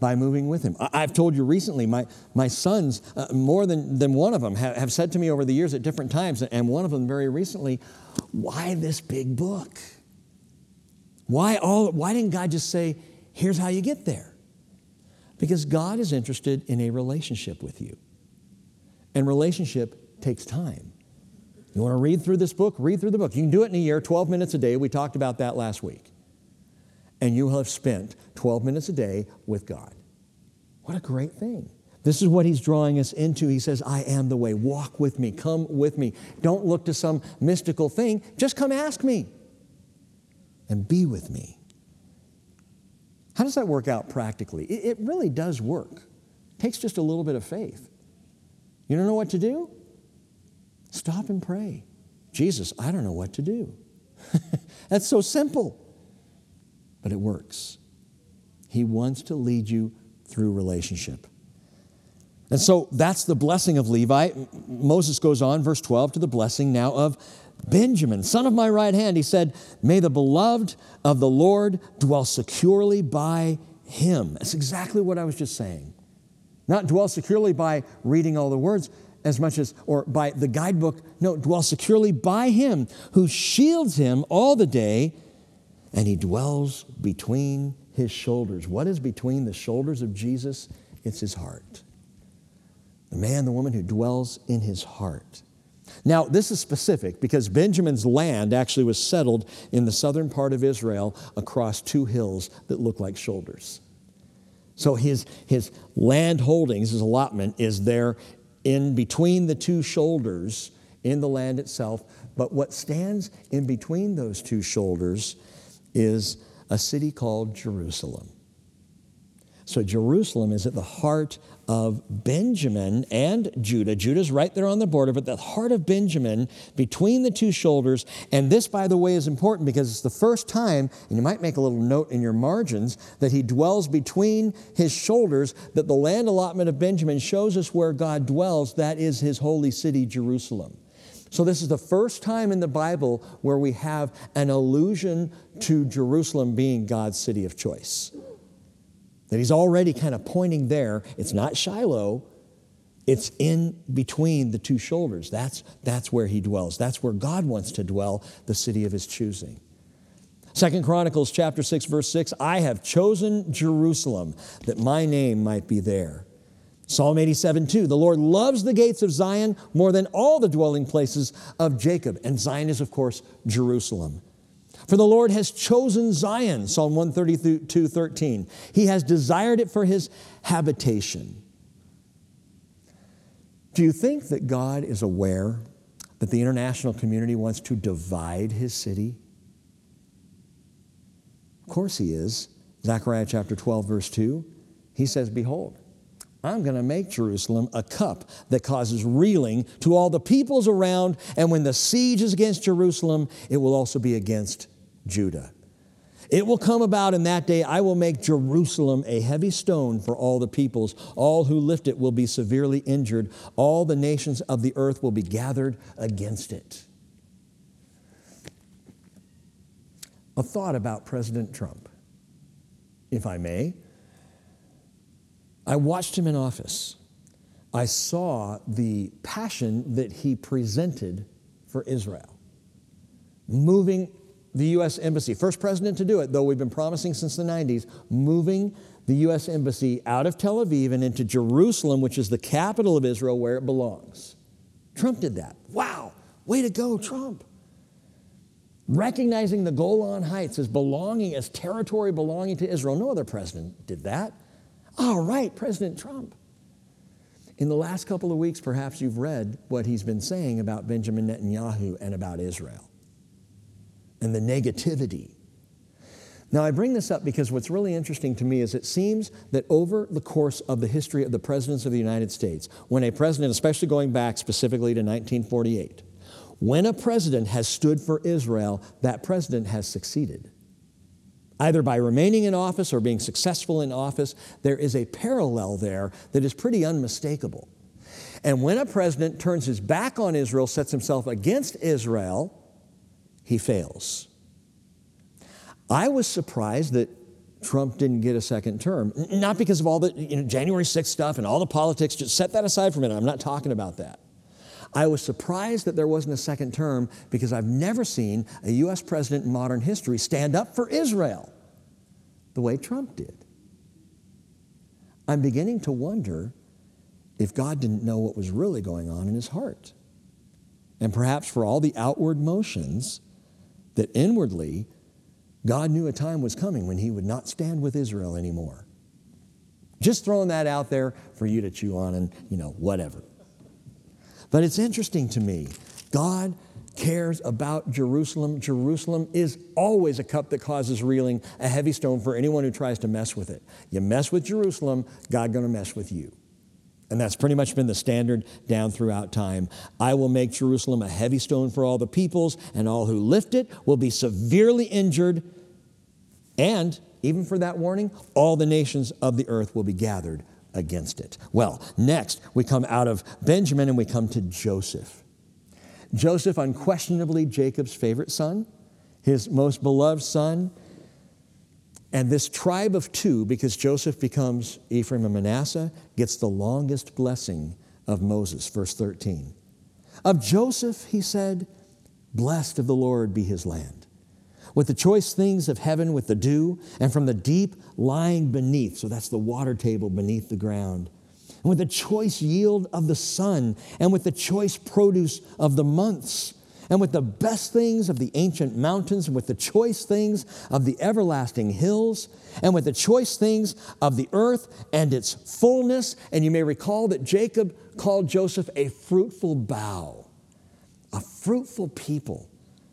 by moving with Him. I've told you recently, my, my sons, uh, more than, than one of them, have, have said to me over the years at different times, and one of them very recently, Why this big book? Why, all, why didn't God just say, here's how you get there? Because God is interested in a relationship with you. And relationship takes time. You want to read through this book? Read through the book. You can do it in a year, 12 minutes a day. We talked about that last week. And you have spent 12 minutes a day with God. What a great thing. This is what he's drawing us into. He says, I am the way. Walk with me. Come with me. Don't look to some mystical thing. Just come ask me and be with me. How does that work out practically? It, it really does work. It takes just a little bit of faith. You don't know what to do? Stop and pray. Jesus, I don't know what to do. That's so simple, but it works. He wants to lead you through relationship. And so that's the blessing of Levi. Moses goes on, verse 12, to the blessing now of Benjamin, son of my right hand, he said, May the beloved of the Lord dwell securely by him. That's exactly what I was just saying. Not dwell securely by reading all the words as much as, or by the guidebook. No, dwell securely by him who shields him all the day, and he dwells between his shoulders. What is between the shoulders of Jesus? It's his heart. The man, the woman who dwells in his heart. Now, this is specific because Benjamin's land actually was settled in the southern part of Israel across two hills that look like shoulders. So his, his land holdings, his allotment, is there in between the two shoulders in the land itself. But what stands in between those two shoulders is a city called Jerusalem. So Jerusalem is at the heart of Benjamin and Judah. Judah's right there on the border, but the heart of Benjamin between the two shoulders. And this, by the way, is important because it's the first time, and you might make a little note in your margins, that he dwells between his shoulders, that the land allotment of Benjamin shows us where God dwells. That is his holy city, Jerusalem. So, this is the first time in the Bible where we have an allusion to Jerusalem being God's city of choice. That he's already kind of pointing there. It's not Shiloh, it's in between the two shoulders. That's, that's where he dwells. That's where God wants to dwell, the city of his choosing. Second Chronicles chapter 6 verse 6 I have chosen Jerusalem that my name might be there. Psalm 87 2 The Lord loves the gates of Zion more than all the dwelling places of Jacob. And Zion is, of course, Jerusalem. For the Lord has chosen Zion, Psalm 132 13. He has desired it for his habitation. Do you think that God is aware that the international community wants to divide his city? Of course he is. Zechariah chapter 12, verse 2, he says, Behold, I'm going to make Jerusalem a cup that causes reeling to all the peoples around, and when the siege is against Jerusalem, it will also be against Judah. It will come about in that day, I will make Jerusalem a heavy stone for all the peoples. All who lift it will be severely injured. All the nations of the earth will be gathered against it. A thought about President Trump, if I may. I watched him in office. I saw the passion that he presented for Israel, moving the U.S. Embassy, first president to do it, though we've been promising since the 90s, moving the U.S. Embassy out of Tel Aviv and into Jerusalem, which is the capital of Israel where it belongs. Trump did that. Wow, way to go, Trump. Recognizing the Golan Heights as belonging, as territory belonging to Israel. No other president did that. All right, President Trump. In the last couple of weeks, perhaps you've read what he's been saying about Benjamin Netanyahu and about Israel and the negativity. Now, I bring this up because what's really interesting to me is it seems that over the course of the history of the presidents of the United States, when a president, especially going back specifically to 1948, when a president has stood for Israel, that president has succeeded. Either by remaining in office or being successful in office, there is a parallel there that is pretty unmistakable. And when a president turns his back on Israel, sets himself against Israel, he fails. I was surprised that Trump didn't get a second term. Not because of all the you know, January 6th stuff and all the politics, just set that aside for a minute. I'm not talking about that. I was surprised that there wasn't a second term because I've never seen a U.S. president in modern history stand up for Israel the way Trump did. I'm beginning to wonder if God didn't know what was really going on in his heart. And perhaps for all the outward motions, that inwardly, God knew a time was coming when he would not stand with Israel anymore. Just throwing that out there for you to chew on and, you know, whatever. But it's interesting to me. God cares about Jerusalem. Jerusalem is always a cup that causes reeling, a heavy stone for anyone who tries to mess with it. You mess with Jerusalem, God going to mess with you. And that's pretty much been the standard down throughout time. I will make Jerusalem a heavy stone for all the peoples, and all who lift it will be severely injured. And, even for that warning, all the nations of the earth will be gathered against it. Well, next we come out of Benjamin and we come to Joseph. Joseph, unquestionably Jacob's favorite son, his most beloved son. And this tribe of two, because Joseph becomes Ephraim and Manasseh, gets the longest blessing of Moses, verse 13. Of Joseph, he said, Blessed of the Lord be his land, with the choice things of heaven, with the dew, and from the deep lying beneath. So that's the water table beneath the ground. And with the choice yield of the sun, and with the choice produce of the months and with the best things of the ancient mountains, and with the choice things of the everlasting hills, and with the choice things of the earth and its fullness. And you may recall that Jacob called Joseph a fruitful bough, a fruitful people.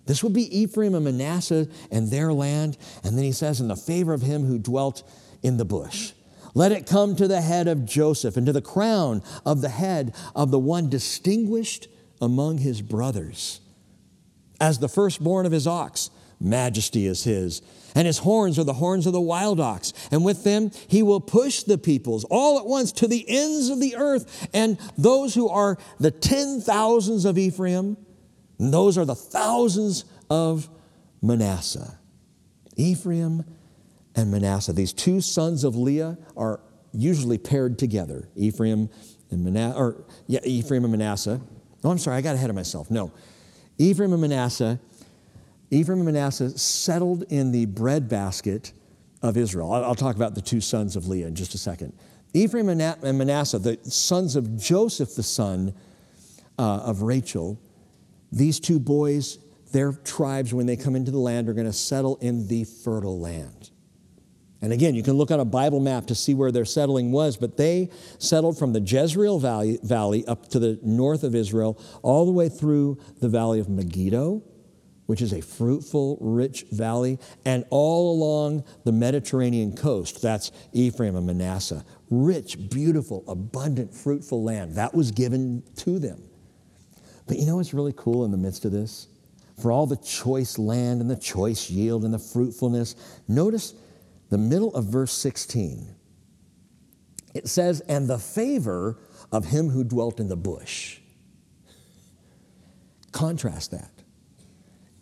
This would be Ephraim and Manasseh and their land. And then he says, in the favor of him who dwelt in the bush. Let it come to the head of Joseph and to the crown of the head of the one distinguished among his brothers as the firstborn of his ox. Majesty is his. And his horns are the horns of the wild ox. And with them he will push the peoples all at once to the ends of the earth. And those who are the ten thousands of Ephraim And those are the thousands of Manasseh. Ephraim and Manasseh. These two sons of Leah are usually paired together. Ephraim and Manasseh, or yeah, Ephraim and Manasseh. Oh, I'm sorry, I got ahead of myself. No. Ephraim and Manasseh, Ephraim and Manasseh settled in the breadbasket of Israel. I'll, talk about the two sons of Leah in just a second. Ephraim and Manasseh, the sons of Joseph, the son uh, of Rachel, these two boys, their tribes, when they come into the land, are going to settle in the fertile land. And again, you can look on a Bible map to see where their settling was, but they settled from the Jezreel Valley, valley up to the north of Israel, all the way through the valley of Megiddo, which is a fruitful, rich valley, and all along the Mediterranean coast. That's Ephraim and Manasseh. Rich, beautiful, abundant, fruitful land. That was given to them. But you know what's really cool in the midst of this? For all the choice land and the choice yield and the fruitfulness, notice the middle of verse 16. It says, and the favor of him who dwelt in the bush. Contrast that.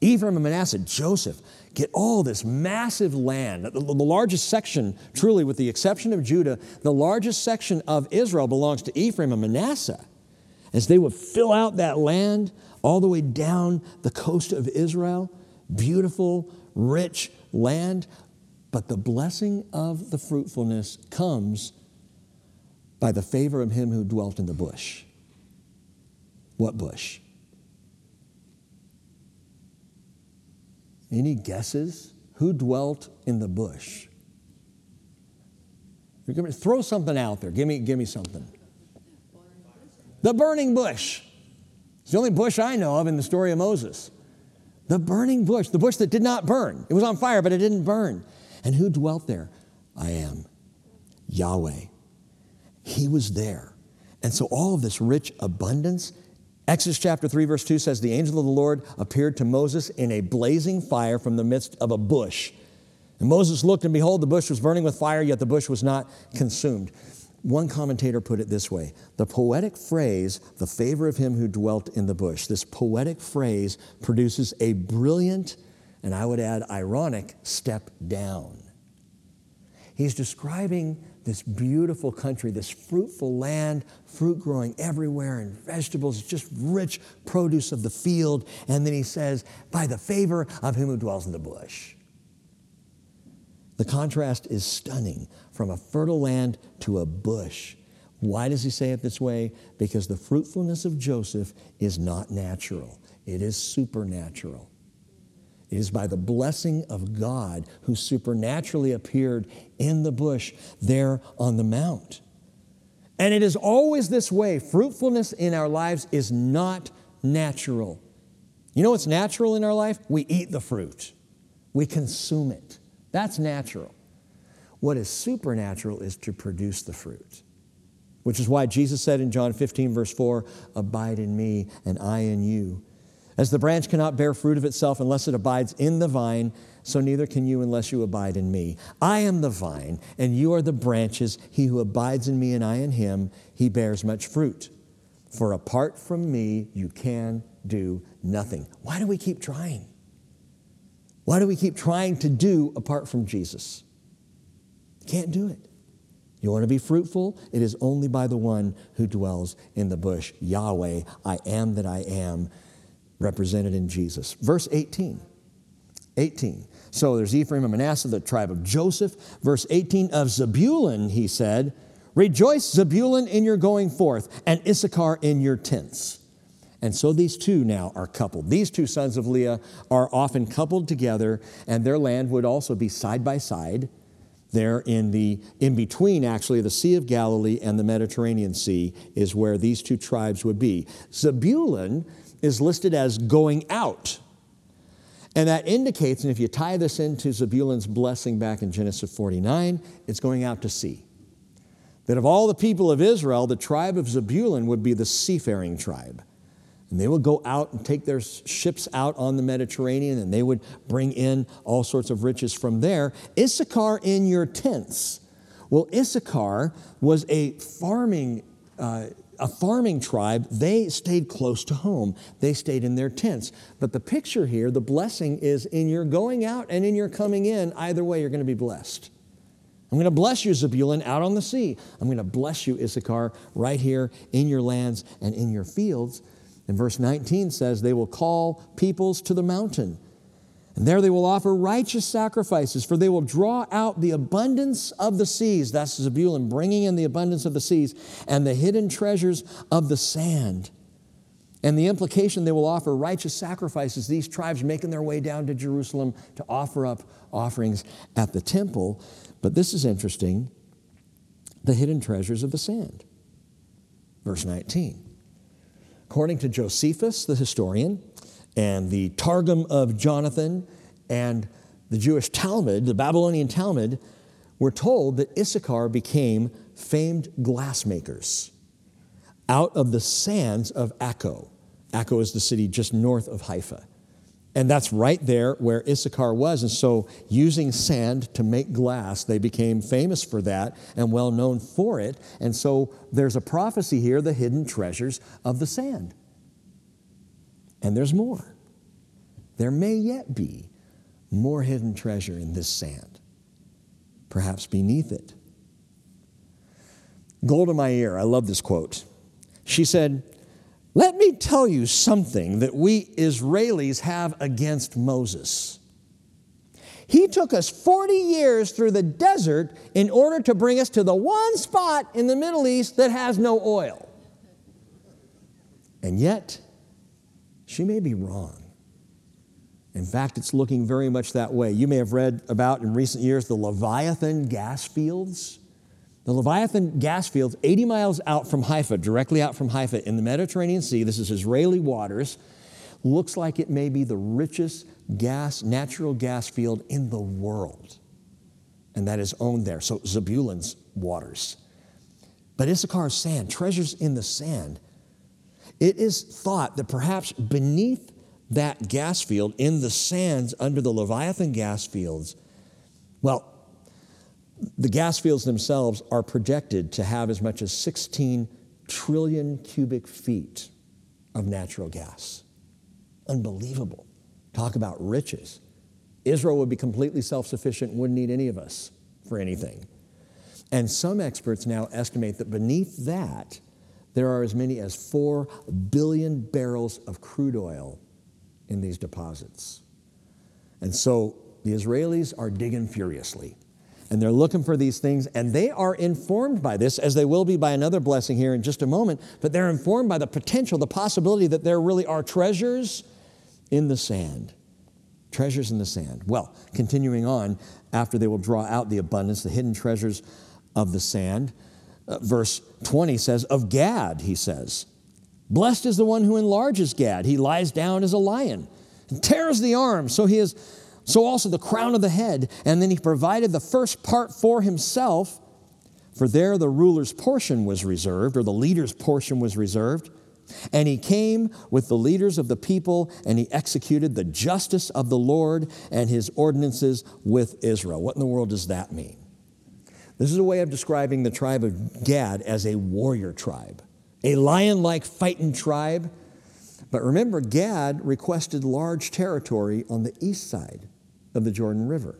Ephraim and Manasseh, Joseph, get all this massive land. The, largest section, truly, with the exception of Judah, the largest section of Israel belongs to Ephraim and Manasseh. As they would fill out that land all the way down the coast of Israel, beautiful, rich land, but the blessing of the fruitfulness comes by the favor of him who dwelt in the bush. What bush? Any guesses? Who dwelt in the bush? Throw something out there. Give me, give me something. The burning bush. It's the only bush I know of in the story of Moses. The burning bush, the bush that did not burn. It was on fire, but it didn't burn. And who dwelt there? I am Yahweh. He was there. And so all of this rich abundance, Exodus chapter 3, verse 2 says, The angel of the Lord appeared to Moses in a blazing fire from the midst of a bush. And Moses looked, and behold, the bush was burning with fire, yet the bush was not consumed. One commentator put it this way The poetic phrase, the favor of him who dwelt in the bush, this poetic phrase produces a brilliant and I would add ironic, step down. He's describing this beautiful country, this fruitful land, fruit growing everywhere, and vegetables, just rich produce of the field. And then he says, by the favor of him who dwells in the bush. The contrast is stunning from a fertile land to a bush. Why does he say it this way? Because the fruitfulness of Joseph is not natural, it is supernatural. It is by the blessing of God who supernaturally appeared in the bush there on the mount. And it is always this way. Fruitfulness in our lives is not natural. You know what's natural in our life? We eat the fruit, we consume it. That's natural. What is supernatural is to produce the fruit, which is why Jesus said in John 15, verse 4, Abide in me and I in you. As the branch cannot bear fruit of itself unless it abides in the vine, so neither can you unless you abide in me. I am the vine, and you are the branches. He who abides in me and I in him, he bears much fruit. For apart from me, you can do nothing. Why do we keep trying? Why do we keep trying to do apart from Jesus? Can't do it. You want to be fruitful? It is only by the one who dwells in the bush. Yahweh, I am that I am represented in Jesus. Verse 18. 18. So there's Ephraim and Manasseh, the tribe of Joseph. Verse 18 of Zebulun, he said, Rejoice, Zebulun, in your going forth, and Issachar in your tents. And so these two now are coupled. These two sons of Leah are often coupled together, and their land would also be side by side there in the in between actually the sea of galilee and the mediterranean sea is where these two tribes would be zebulun is listed as going out. And that indicates, and if you tie this into Zebulun's blessing back in Genesis 49, it's going out to sea. That of all the people of Israel, the tribe of Zebulun would be the seafaring tribe. And they would go out and take their ships out on the Mediterranean and they would bring in all sorts of riches from there. Issachar in your tents. Well, Issachar was a farming uh, a farming tribe, they stayed close to home. They stayed in their tents. But the picture here, the blessing is in your going out and in your coming in. Either way, you're going to be blessed. I'm going to bless you, Zebulun, out on the sea. I'm going to bless you, Issachar, right here in your lands and in your fields. And verse 19 says, They will call peoples to the mountain and there they will offer righteous sacrifices, for they will draw out the abundance of the seas. That's Zebulun, bringing in the abundance of the seas and the hidden treasures of the sand. And the implication they will offer righteous sacrifices, these tribes making their way down to Jerusalem to offer up offerings at the temple. But this is interesting the hidden treasures of the sand. Verse 19. According to Josephus, the historian, and the Targum of Jonathan and the Jewish Talmud, the Babylonian Talmud, were told that Issachar became famed glassmakers out of the sands of Akko. Akko is the city just north of Haifa. And that's right there where Issachar was. And so, using sand to make glass, they became famous for that and well known for it. And so, there's a prophecy here the hidden treasures of the sand. And there's more. There may yet be more hidden treasure in this sand, perhaps beneath it. Golda Meir, I love this quote. She said, Let me tell you something that we Israelis have against Moses. He took us 40 years through the desert in order to bring us to the one spot in the Middle East that has no oil. And yet, she may be wrong. In fact, it's looking very much that way. You may have read about in recent years the Leviathan gas fields. The Leviathan gas fields, 80 miles out from Haifa, directly out from Haifa in the Mediterranean Sea, this is Israeli waters, looks like it may be the richest gas, natural gas field in the world. And that is owned there. So Zebulun's waters. But Issachar's sand, treasures in the sand, it is thought that perhaps beneath that gas field, in the sands under the Leviathan gas fields, well, the gas fields themselves are projected to have as much as 16 trillion cubic feet of natural gas. Unbelievable. Talk about riches. Israel would be completely self sufficient wouldn't need any of us for anything. And some experts now estimate that beneath that, there are as many as 4 billion barrels of crude oil in these deposits. And so the Israelis are digging furiously. And they're looking for these things, and they are informed by this, as they will be by another blessing here in just a moment. But they're informed by the potential, the possibility that there really are treasures in the sand. Treasures in the sand. Well, continuing on, after they will draw out the abundance, the hidden treasures of the sand, uh, verse 20 says, Of Gad, he says, Blessed is the one who enlarges Gad. He lies down as a lion, and tears the arm, so he is so also the crown of the head. And then he provided the first part for himself, for there the ruler's portion was reserved, or the leader's portion was reserved. And he came with the leaders of the people, and he executed the justice of the Lord and his ordinances with Israel. What in the world does that mean? This is a way of describing the tribe of Gad as a warrior tribe, a lion like fighting tribe. But remember, Gad requested large territory on the east side of the Jordan River.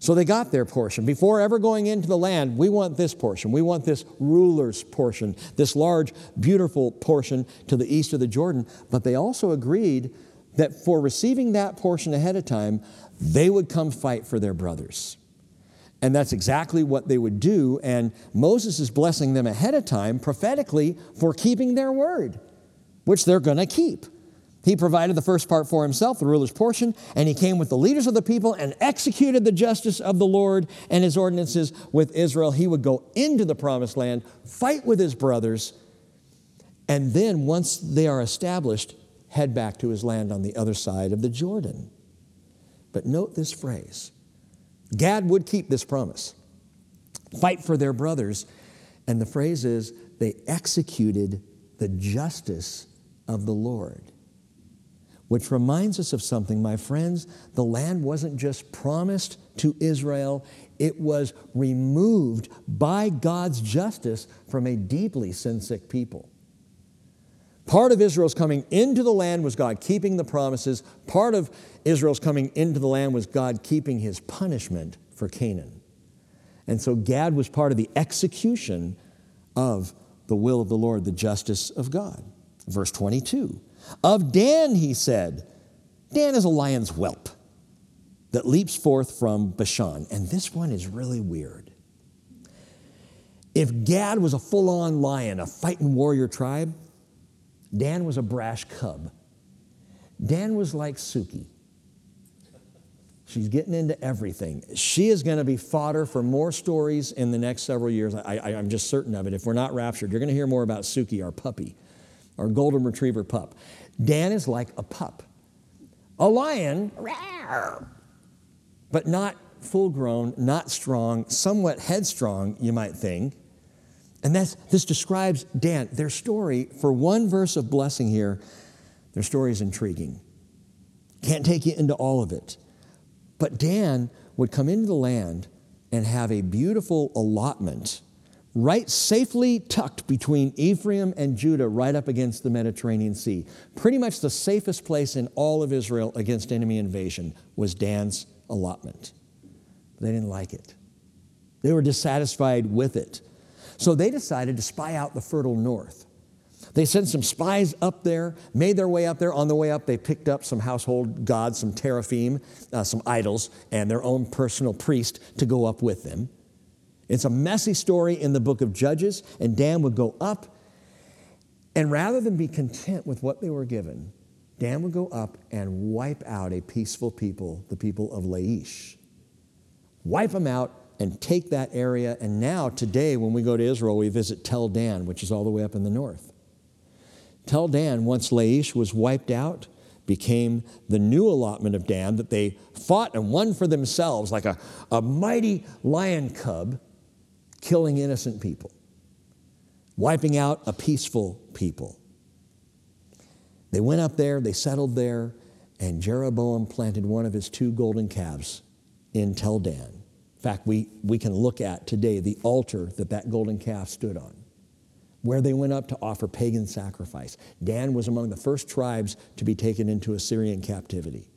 So they got their portion. Before ever going into the land, we want this portion. We want this ruler's portion, this large, beautiful portion to the east of the Jordan. But they also agreed that for receiving that portion ahead of time, they would come fight for their brothers. And that's exactly what they would do. And Moses is blessing them ahead of time prophetically for keeping their word, which they're going to keep. He provided the first part for himself, the ruler's portion, and he came with the leaders of the people and executed the justice of the Lord and his ordinances with Israel. He would go into the promised land, fight with his brothers, and then once they are established, head back to his land on the other side of the Jordan. But note this phrase Gad would keep this promise fight for their brothers. And the phrase is, they executed the justice of the Lord. Which reminds us of something, my friends. The land wasn't just promised to Israel, it was removed by God's justice from a deeply sin sick people. Part of Israel's coming into the land was God keeping the promises. Part of Israel's coming into the land was God keeping his punishment for Canaan. And so Gad was part of the execution of the will of the Lord, the justice of God. Verse 22 Of Dan, he said, Dan is a lion's whelp that leaps forth from Bashan. And this one is really weird. If Gad was a full on lion, a fighting warrior tribe, Dan was a brash cub. Dan was like Suki. She's getting into everything. She is going to be fodder for more stories in the next several years. I, am just certain of it. If we're not raptured, you're going to hear more about Suki, our puppy, our golden retriever pup. Dan is like a pup, a lion, but not full grown, not strong, somewhat headstrong, you might think. And that's, this describes Dan. Their story, for one verse of blessing here, their story is intriguing. Can't take you into all of it. But Dan would come into the land and have a beautiful allotment right safely tucked between Ephraim and Judah, right up against the Mediterranean Sea. Pretty much the safest place in all of Israel against enemy invasion was Dan's allotment. They didn't like it, they were dissatisfied with it. So they decided to spy out the fertile north. They sent some spies up there, made their way up there. On the way up, they picked up some household gods, some teraphim, uh, some idols, and their own personal priest to go up with them. It's a messy story in the book of Judges, and Dan would go up, and rather than be content with what they were given, Dan would go up and wipe out a peaceful people, the people of Laish. Wipe them out and take that area. And now, today, when we go to Israel, we visit Tel Dan, which is all the way up in the north. Tel Dan, once Laish was wiped out, became the new allotment of Dan that they fought and won for themselves like a, a mighty lion cub killing innocent people, wiping out a peaceful people. They went up there, they settled there, and Jeroboam planted one of his two golden calves in Tel Dan. In fact, we, we can look at today the altar that that golden calf stood on, where they went up to offer pagan sacrifice. Dan was among the first tribes to be taken into Assyrian captivity.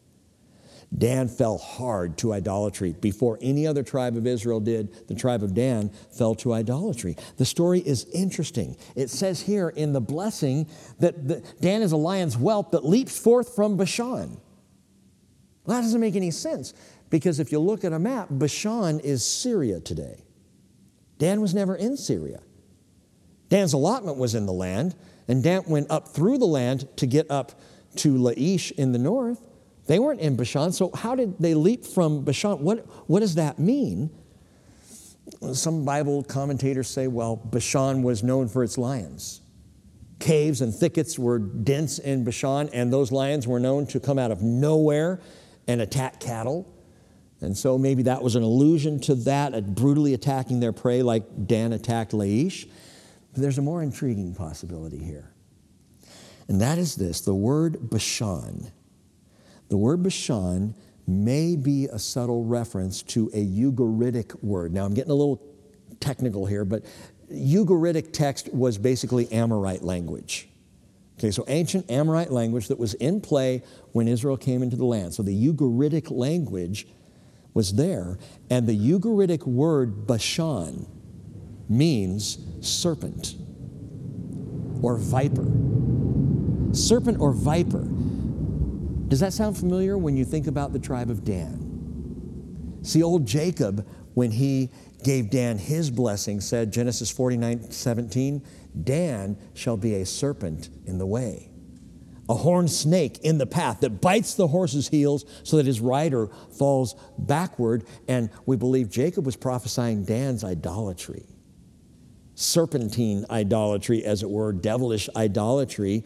Dan fell hard to idolatry. Before any other tribe of Israel did, the tribe of Dan fell to idolatry. The story is interesting. It says here in the blessing that the, Dan is a lion's whelp that leaps forth from Bashan. Well, that doesn't make any sense because if you look at a map, Bashan is Syria today. Dan was never in Syria. Dan's allotment was in the land, and Dan went up through the land to get up to Laish in the north. They weren't in Bashan, so how did they leap from Bashan? What, what does that mean? Some Bible commentators say, well, Bashan was known for its lions. Caves and thickets were dense in Bashan, and those lions were known to come out of nowhere and attack cattle. And so maybe that was an allusion to that, brutally attacking their prey like Dan attacked Laish. But there's a more intriguing possibility here. And that is this the word Bashan the word Bashan may be a subtle reference to a Ugaritic word. Now, I'm getting a little technical here, but Ugaritic text was basically Amorite language. Okay, so ancient Amorite language that was in play when Israel came into the land. So the Ugaritic language was there, and the Ugaritic word Bashan means serpent or viper. Serpent or viper. Does that sound familiar when you think about the tribe of Dan? See, old Jacob, when he gave Dan his blessing, said, Genesis 49 17, Dan shall be a serpent in the way, a horned snake in the path that bites the horse's heels so that his rider falls backward. And we believe Jacob was prophesying Dan's idolatry, serpentine idolatry, as it were, devilish idolatry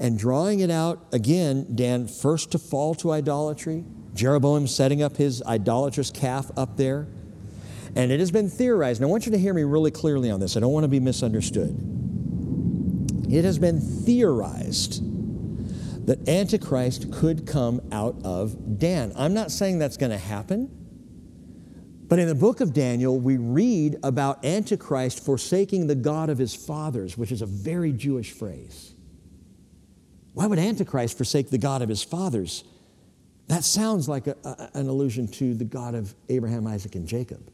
and drawing it out again, Dan, first to fall to idolatry, Jeroboam setting up his idolatrous calf up there. And it has been theorized, and I want you to hear me really clearly on this. I don't want to be misunderstood. It has been theorized that Antichrist could come out of Dan. I'm not saying that's going to happen, but in the book of Daniel, we read about Antichrist forsaking the God of his fathers, which is a very Jewish phrase. Why would Antichrist forsake the God of his fathers? That sounds like a, a, an allusion to the God of Abraham, Isaac, and Jacob.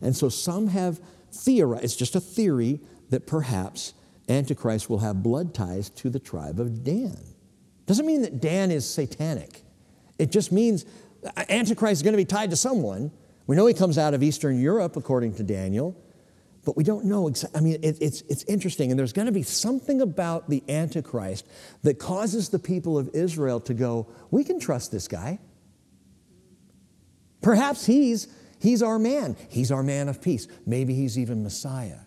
And so some have theorized, it's just a theory, that perhaps Antichrist will have blood ties to the tribe of Dan. Doesn't mean that Dan is satanic. It just means uh, Antichrist is going to be tied to someone. We know he comes out of Eastern Europe, according to Daniel, but we don't know exactly. I mean, it, it's, it's interesting, and there's going to be something about the Antichrist that causes the people of Israel to go, we can trust this guy. Perhaps he's, he's our man. He's our man of peace. Maybe he's even Messiah.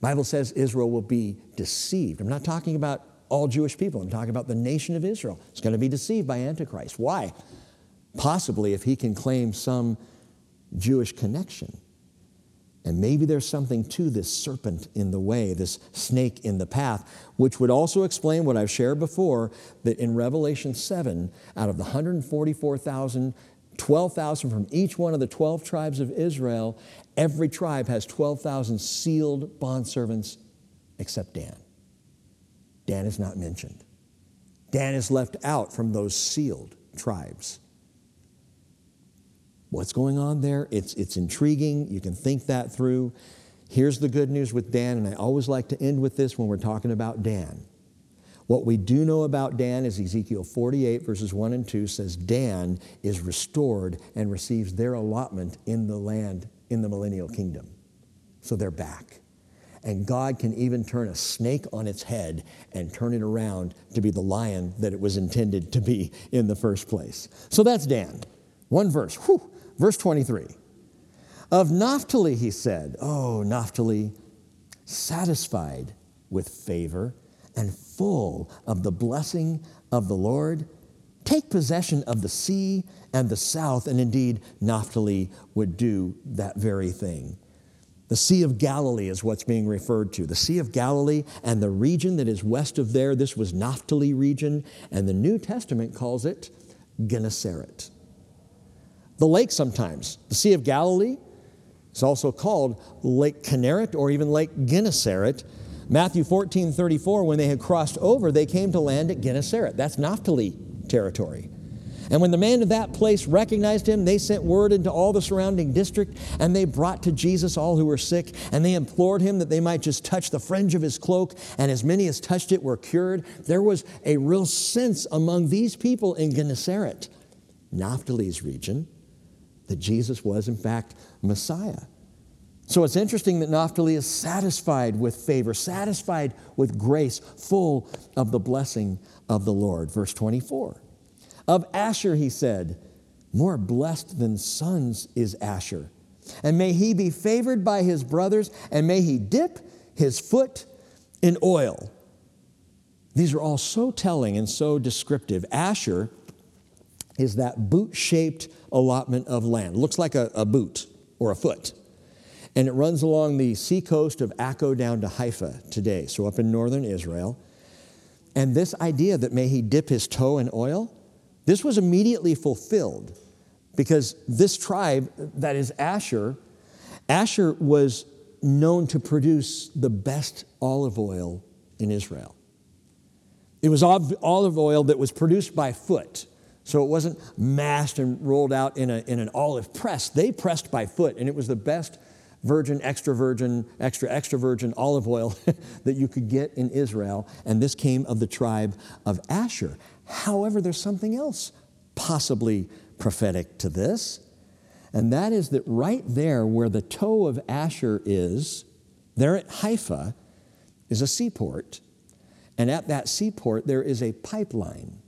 Bible says Israel will be deceived. I'm not talking about all Jewish people. I'm talking about the nation of Israel. It's going to be deceived by Antichrist. Why? Possibly if he can claim some Jewish connection. And maybe there's something to this serpent in the way, this snake in the path, which would also explain what I've shared before that in Revelation 7, out of the 144,000, 12,000 from each one of the 12 tribes of Israel, every tribe has 12,000 sealed bondservants except Dan. Dan is not mentioned. Dan is left out from those sealed tribes. What's going on there? It's, it's intriguing. You can think that through. Here's the good news with Dan, and I always like to end with this when we're talking about Dan. What we do know about Dan is Ezekiel 48, verses 1 and 2 says, Dan is restored and receives their allotment in the land in the millennial kingdom. So they're back. And God can even turn a snake on its head and turn it around to be the lion that it was intended to be in the first place. So that's Dan. One verse. Whew. Verse 23. Of Naphtali, he said, Oh, Naphtali, satisfied with favor and full of the blessing of the Lord, take possession of the sea and the south. And indeed, Naphtali would do that very thing. The Sea of Galilee is what's being referred to. The Sea of Galilee and the region that is west of there, this was Naphtali region, and the New Testament calls it Gennesaret. The lake sometimes, the Sea of Galilee, is also called Lake Kinneret or even Lake Gennesaret. Matthew 14, 34, when they had crossed over, they came to land at Gennesaret. That's Naphtali territory. And when the man of that place recognized him, they sent word into all the surrounding district, and they brought to Jesus all who were sick, and they implored him that they might just touch the fringe of his cloak, and as many as touched it were cured. There was a real sense among these people in Gennesaret, Naphtali's region, that Jesus was, in fact, Messiah. So it's interesting that Naphtali is satisfied with favor, satisfied with grace, full of the blessing of the Lord. Verse 24. Of Asher, he said, More blessed than sons is Asher. And may he be favored by his brothers, and may he dip his foot in oil. These are all so telling and so descriptive. Asher is that boot shaped allotment of land. Looks like a, a, boot or a foot. And it runs along the seacoast of Akko down to Haifa today, so up in northern Israel. And this idea that may he dip his toe in oil, this was immediately fulfilled because this tribe, that is Asher, Asher was known to produce the best olive oil in Israel. It was olive oil that was produced by foot. So it wasn't massed and rolled out in, a, in an olive press. They pressed by foot, and it was the best virgin, extra virgin, extra, extra virgin olive oil that you could get in Israel. And this came of the tribe of Asher. However, there's something else possibly prophetic to this, and that is that right there where the toe of Asher is, there at Haifa, is a seaport. And at that seaport, there is a pipeline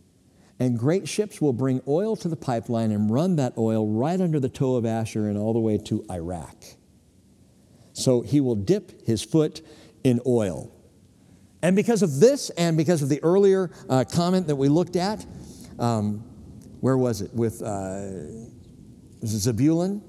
and great ships will bring oil to the pipeline and run that oil right under the toe of Asher and all the way to Iraq. So he will dip his foot in oil. And because of this, and because of the earlier uh, comment that we looked at, um, where was it? With uh, Zebulun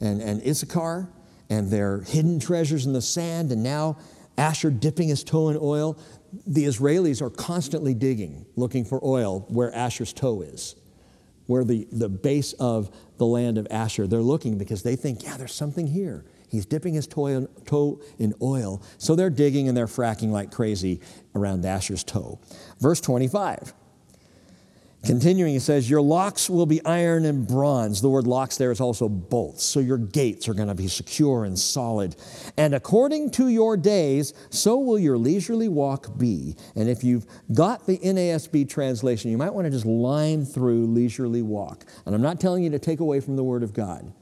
and, and Issachar and their hidden treasures in the sand, and now Asher dipping his toe in oil the Israelis are constantly digging, looking for oil where Asher's toe is, where the, the base of the land of Asher. They're looking because they think, yeah, there's something here. He's dipping his toe, toe in oil. So they're digging and they're fracking like crazy around Asher's toe. Verse 25. Continuing, he says, Your locks will be iron and bronze. The word locks there is also bolts. So your gates are going to be secure and solid. And according to your days, so will your leisurely walk be. And if you've got the NASB translation, you might want to just line through leisurely walk. And I'm not telling you to take away from the Word of God.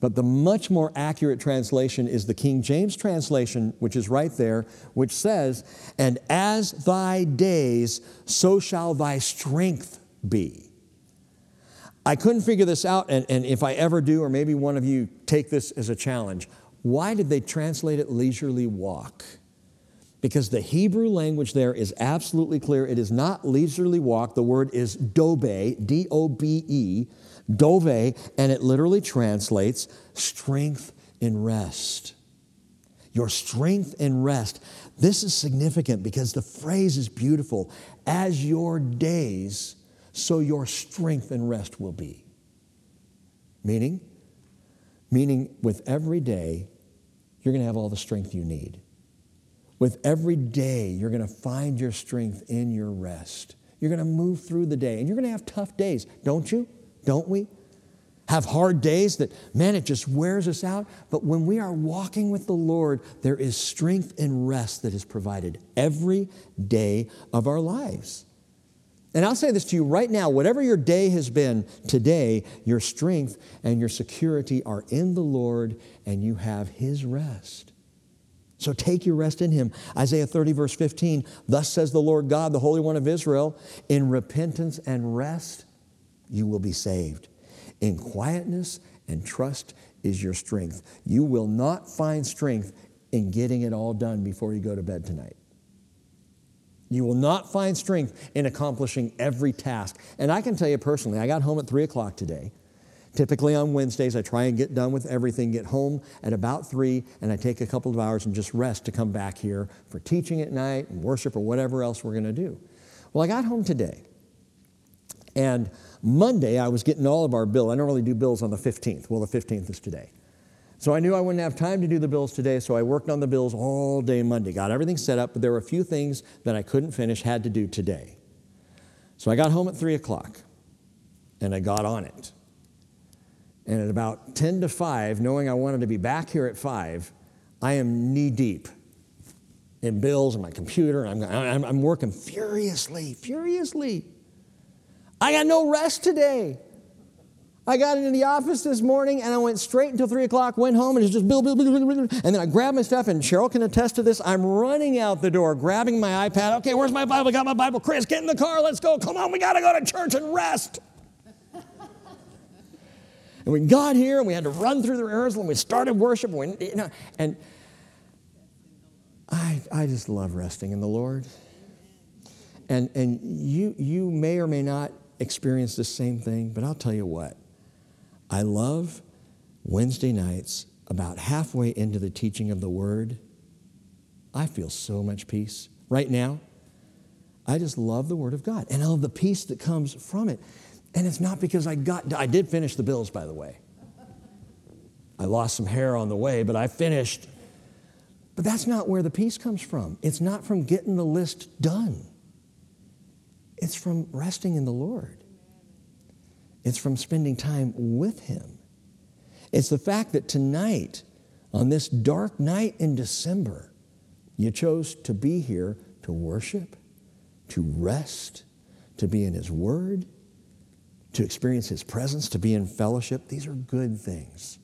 But the much more accurate translation is the King James translation, which is right there, which says, And as thy days, so shall thy strength be. I couldn't figure this out, and, and if I ever do, or maybe one of you take this as a challenge, why did they translate it leisurely walk? Because the Hebrew language there is absolutely clear. It is not leisurely walk. The word is dobe, D O B E, dove, and it literally translates strength in rest. Your strength in rest. This is significant because the phrase is beautiful. As your days so your strength and rest will be. Meaning, meaning with every day, you're going to have all the strength you need. With every day, you're going to find your strength in your rest. You're going to move through the day, and you're going to have tough days, don't you? Don't we? Have hard days that, man, it just wears us out. But when we are walking with the Lord, there is strength and rest that is provided every day of our lives. And I'll say this to you right now whatever your day has been today, your strength and your security are in the Lord, and you have His rest. So take your rest in Him. Isaiah 30, verse 15 Thus says the Lord God, the Holy One of Israel, in repentance and rest you will be saved. In quietness and trust is your strength. You will not find strength in getting it all done before you go to bed tonight. You will not find strength in accomplishing every task. And I can tell you personally, I got home at 3 o'clock today. Typically on Wednesdays, I try and get done with everything, get home at about 3, and I take a couple of hours and just rest to come back here for teaching at night and worship or whatever else we're going to do. Well, I got home today. And Monday, I was getting all of our bill. I normally do bills on the 15th. Well, the 15th is today. So I knew I wouldn't have time to do the bills today, so I worked on the bills all day Monday. Got everything set up, but there were a few things that I couldn't finish, had to do today. So I got home at 3 o'clock and I got on it. And at about 10 to 5, knowing I wanted to be back here at 5, I am knee deep in bills and my computer. And I'm, I'm, I'm working furiously, furiously. I got no rest today. I got into the office this morning and I went straight until three o'clock, went home and it's just bill, bill, bill, bill, bill. And then I grabbed my stuff and Cheryl can attest to this. I'm running out the door, grabbing my iPad. Okay, where's my Bible? Got my Bible. Chris, get in the car. Let's go. Come on, we got to go to church and rest. and we got here and we had to run through the rehearsal and we started worship. And, we, you know, and I, I just love resting in the Lord. And, and you, you may or may not experience the same thing, but I'll tell you what I love Wednesday nights, about halfway into the teaching of the Word. I feel so much peace. Right now, I just love the Word of God and I love the peace that comes from it. And it's not because I got, I did finish the bills, by the way. I lost some hair on the way, but I finished. But that's not where the peace comes from. It's not from getting the list done, it's from resting in the Lord. It's from spending time with Him. It's the fact that tonight, on this dark night in December, you chose to be here to worship, to rest, to be in His Word, to experience His presence, to be in fellowship. These are good things.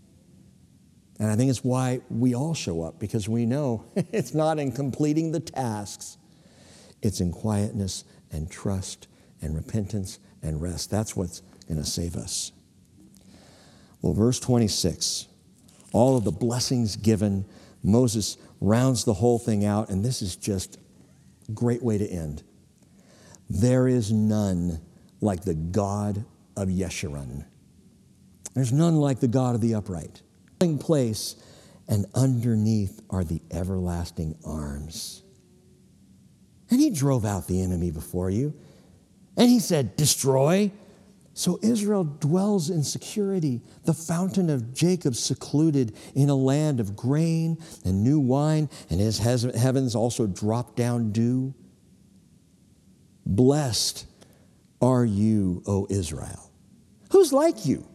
And I think it's why we all show up, because we know it's not in completing the tasks, it's in quietness and trust and repentance and rest. That's what's going to save us. Well, verse 26, all of the blessings given, Moses rounds the whole thing out, and this is just a great way to end. There is none like the God of Yeshurun. There's none like the God of the upright. Place, and underneath are the everlasting arms. And he drove out the enemy before you. And he said, Destroy, So Israel dwells in security, the fountain of Jacob secluded in a land of grain and new wine, and his heavens also drop down dew. Blessed are you, O Israel. Who's like you?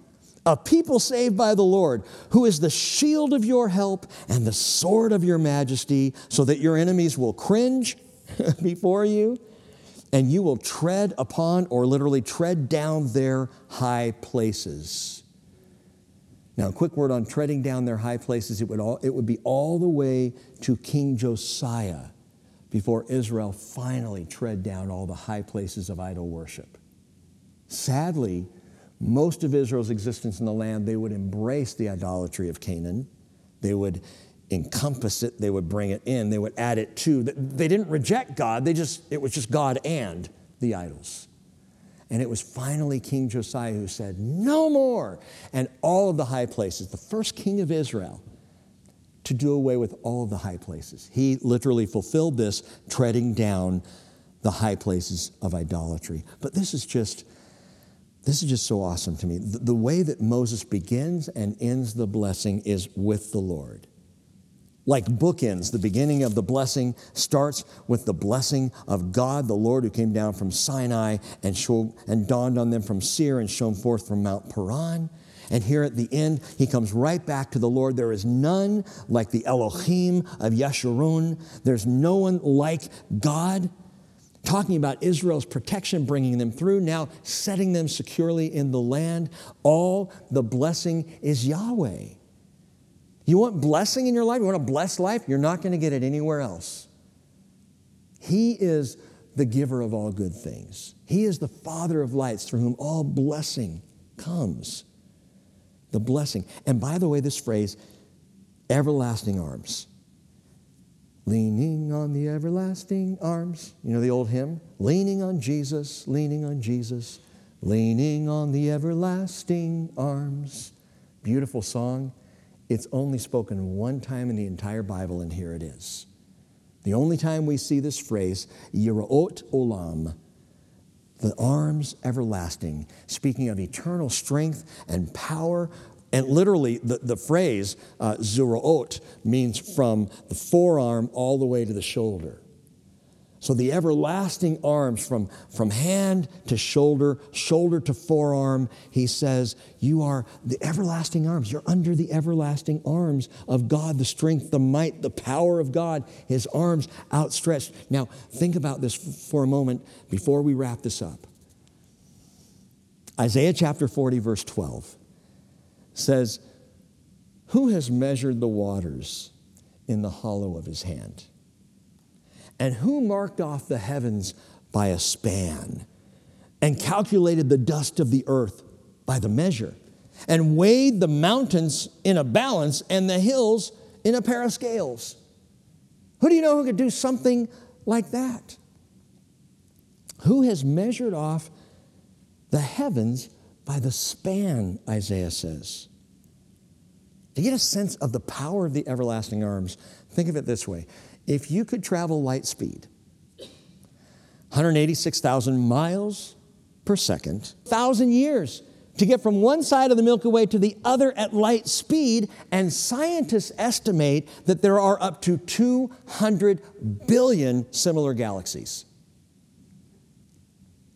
A people saved by the Lord, who is the shield of your help and the sword of your majesty, so that your enemies will cringe before you and you will tread upon or literally tread down their high places. Now, a quick word on treading down their high places. It would, all, it would be all the way to King Josiah before Israel finally tread down all the high places of idol worship. Sadly, most of Israel's existence in the land, they would embrace the idolatry of Canaan. They would encompass it, they would bring it in, they would add it to. They didn't reject God, they just, it was just God and the idols. And it was finally King Josiah who said, No more. And all of the high places, the first king of Israel, to do away with all of the high places. He literally fulfilled this, treading down the high places of idolatry. But this is just this is just so awesome to me. The, the, way that Moses begins and ends the blessing is with the Lord. Like bookends, the beginning of the blessing starts with the blessing of God, the Lord who came down from Sinai and, showed, and dawned on them from Seir and shone forth from Mount Paran. And here at the end, he comes right back to the Lord. There is none like the Elohim of Yeshurun. There's no one like God talking about Israel's protection, bringing them through, now setting them securely in the land. All the blessing is Yahweh. You want blessing in your life? You want a blessed life? You're not going to get it anywhere else. He is the giver of all good things. He is the Father of lights through whom all blessing comes. The blessing. And by the way, this phrase, everlasting arms. Leaning on the everlasting arms. You know the old hymn? Leaning on Jesus, leaning on Jesus, leaning on the everlasting arms. Beautiful song. It's only spoken one time in the entire Bible, and here it is. The only time we see this phrase, Yiraot Olam, the arms everlasting, speaking of eternal strength and power and literally, the, the phrase uh, zuraot means from the forearm all the way to the shoulder. So the everlasting arms from, from hand to shoulder, shoulder to forearm, he says, You are the everlasting arms. You're under the everlasting arms of God, the strength, the might, the power of God, his arms outstretched. Now, think about this for a moment before we wrap this up. Isaiah chapter 40, verse 12 says, Who has measured the waters in the hollow of his hand? And who marked off the heavens by a span and calculated the dust of the earth by the measure and weighed the mountains in a balance and the hills in a pair of scales? Who do you know who could do something like that? Who has measured off the heavens by the span, Isaiah says. To get a sense of the power of the everlasting arms, think of it this way. If you could travel light speed, 186,000 miles per second, 1,000 years to get from one side of the Milky Way to the other at light speed, and scientists estimate that there are up to 200 billion similar galaxies.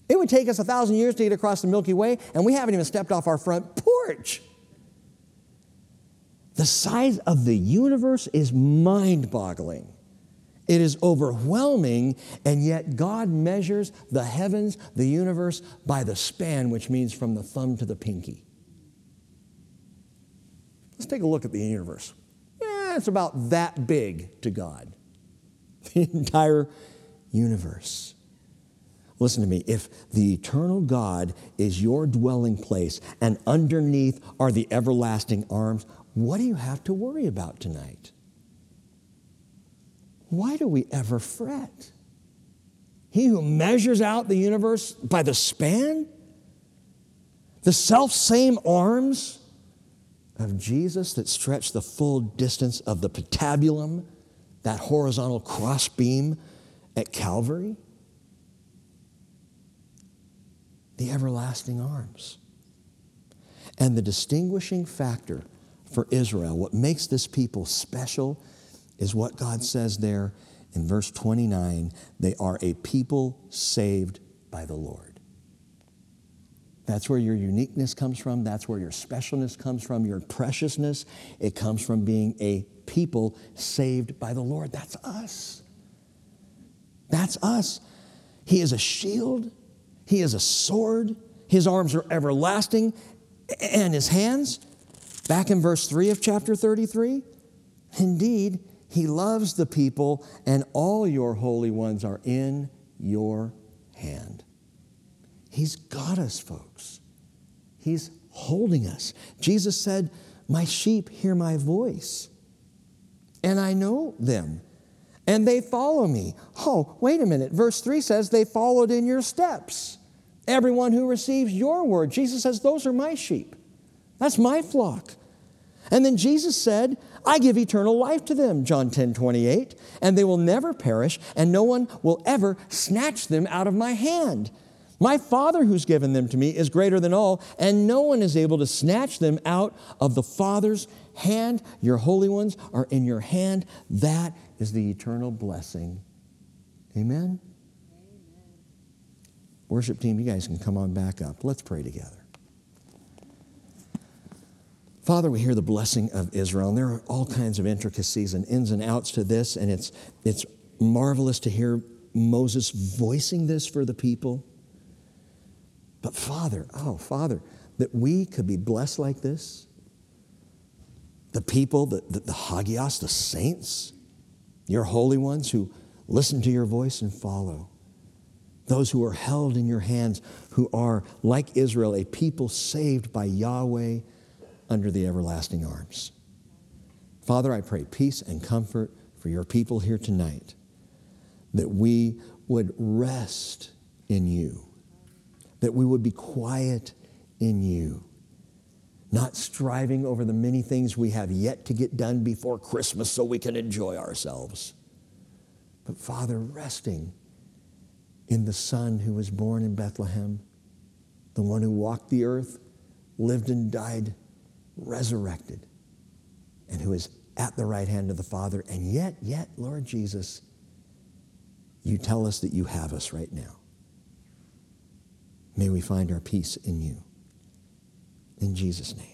It would take us a thousand years to get across the Milky Way, and we haven't even stepped off our front porch. The size of the universe is mind boggling. It is overwhelming, and yet God measures the heavens, the universe, by the span, which means from the thumb to the pinky. Let's take a look at the universe. Eh, it's about that big to God, the entire universe. Listen to me. If the eternal God is your dwelling place and underneath are the everlasting arms, what do you have to worry about tonight? Why do we ever fret? He who measures out the universe by the span, the self same arms of Jesus that stretch the full distance of the patibulum, that horizontal crossbeam at Calvary the everlasting arms. And the distinguishing factor for Israel, what makes this people special, is what God says there in verse 29 they are a people saved by the Lord. That's where your uniqueness comes from. That's where your specialness comes from, your preciousness. It comes from being a people saved by the Lord. That's us. That's us. He is a shield, He is a sword, His arms are everlasting, and His hands, back in verse 3 of chapter 33, indeed, He loves the people, and all your holy ones are in your hand. He's got us, folks. He's holding us. Jesus said, My sheep hear my voice, and I know them, and they follow me. Oh, wait a minute. Verse 3 says, They followed in your steps. Everyone who receives your word. Jesus says, Those are my sheep. That's my flock. And then Jesus said, I give eternal life to them, John 10 28, and they will never perish, and no one will ever snatch them out of my hand. My Father who's given them to me is greater than all, and no one is able to snatch them out of the Father's hand. Your holy ones are in your hand. That is the eternal blessing. Amen? Amen? Worship team, you guys can come on back up. Let's pray together. Father, we hear the blessing of Israel, and there are all kinds of intricacies and ins and outs to this, and it's, it's marvelous to hear Moses voicing this for the people. But Father, oh, Father, that we could be blessed like this. The people, the, the, the Hagios, the saints, your holy ones who listen to your voice and follow. Those who are held in your hands, who are, like Israel, a people saved by Yahweh under the everlasting arms. Father, I pray peace and comfort for your people here tonight, that we would rest in you that we would be quiet in you, not striving over the many things we have yet to get done before Christmas so we can enjoy ourselves. But Father, resting in the Son who was born in Bethlehem, the one who walked the earth, lived and died, resurrected, and who is at the right hand of the Father. And yet, yet, Lord Jesus, you tell us that you have us right now. May we find our peace in you. In Jesus' name.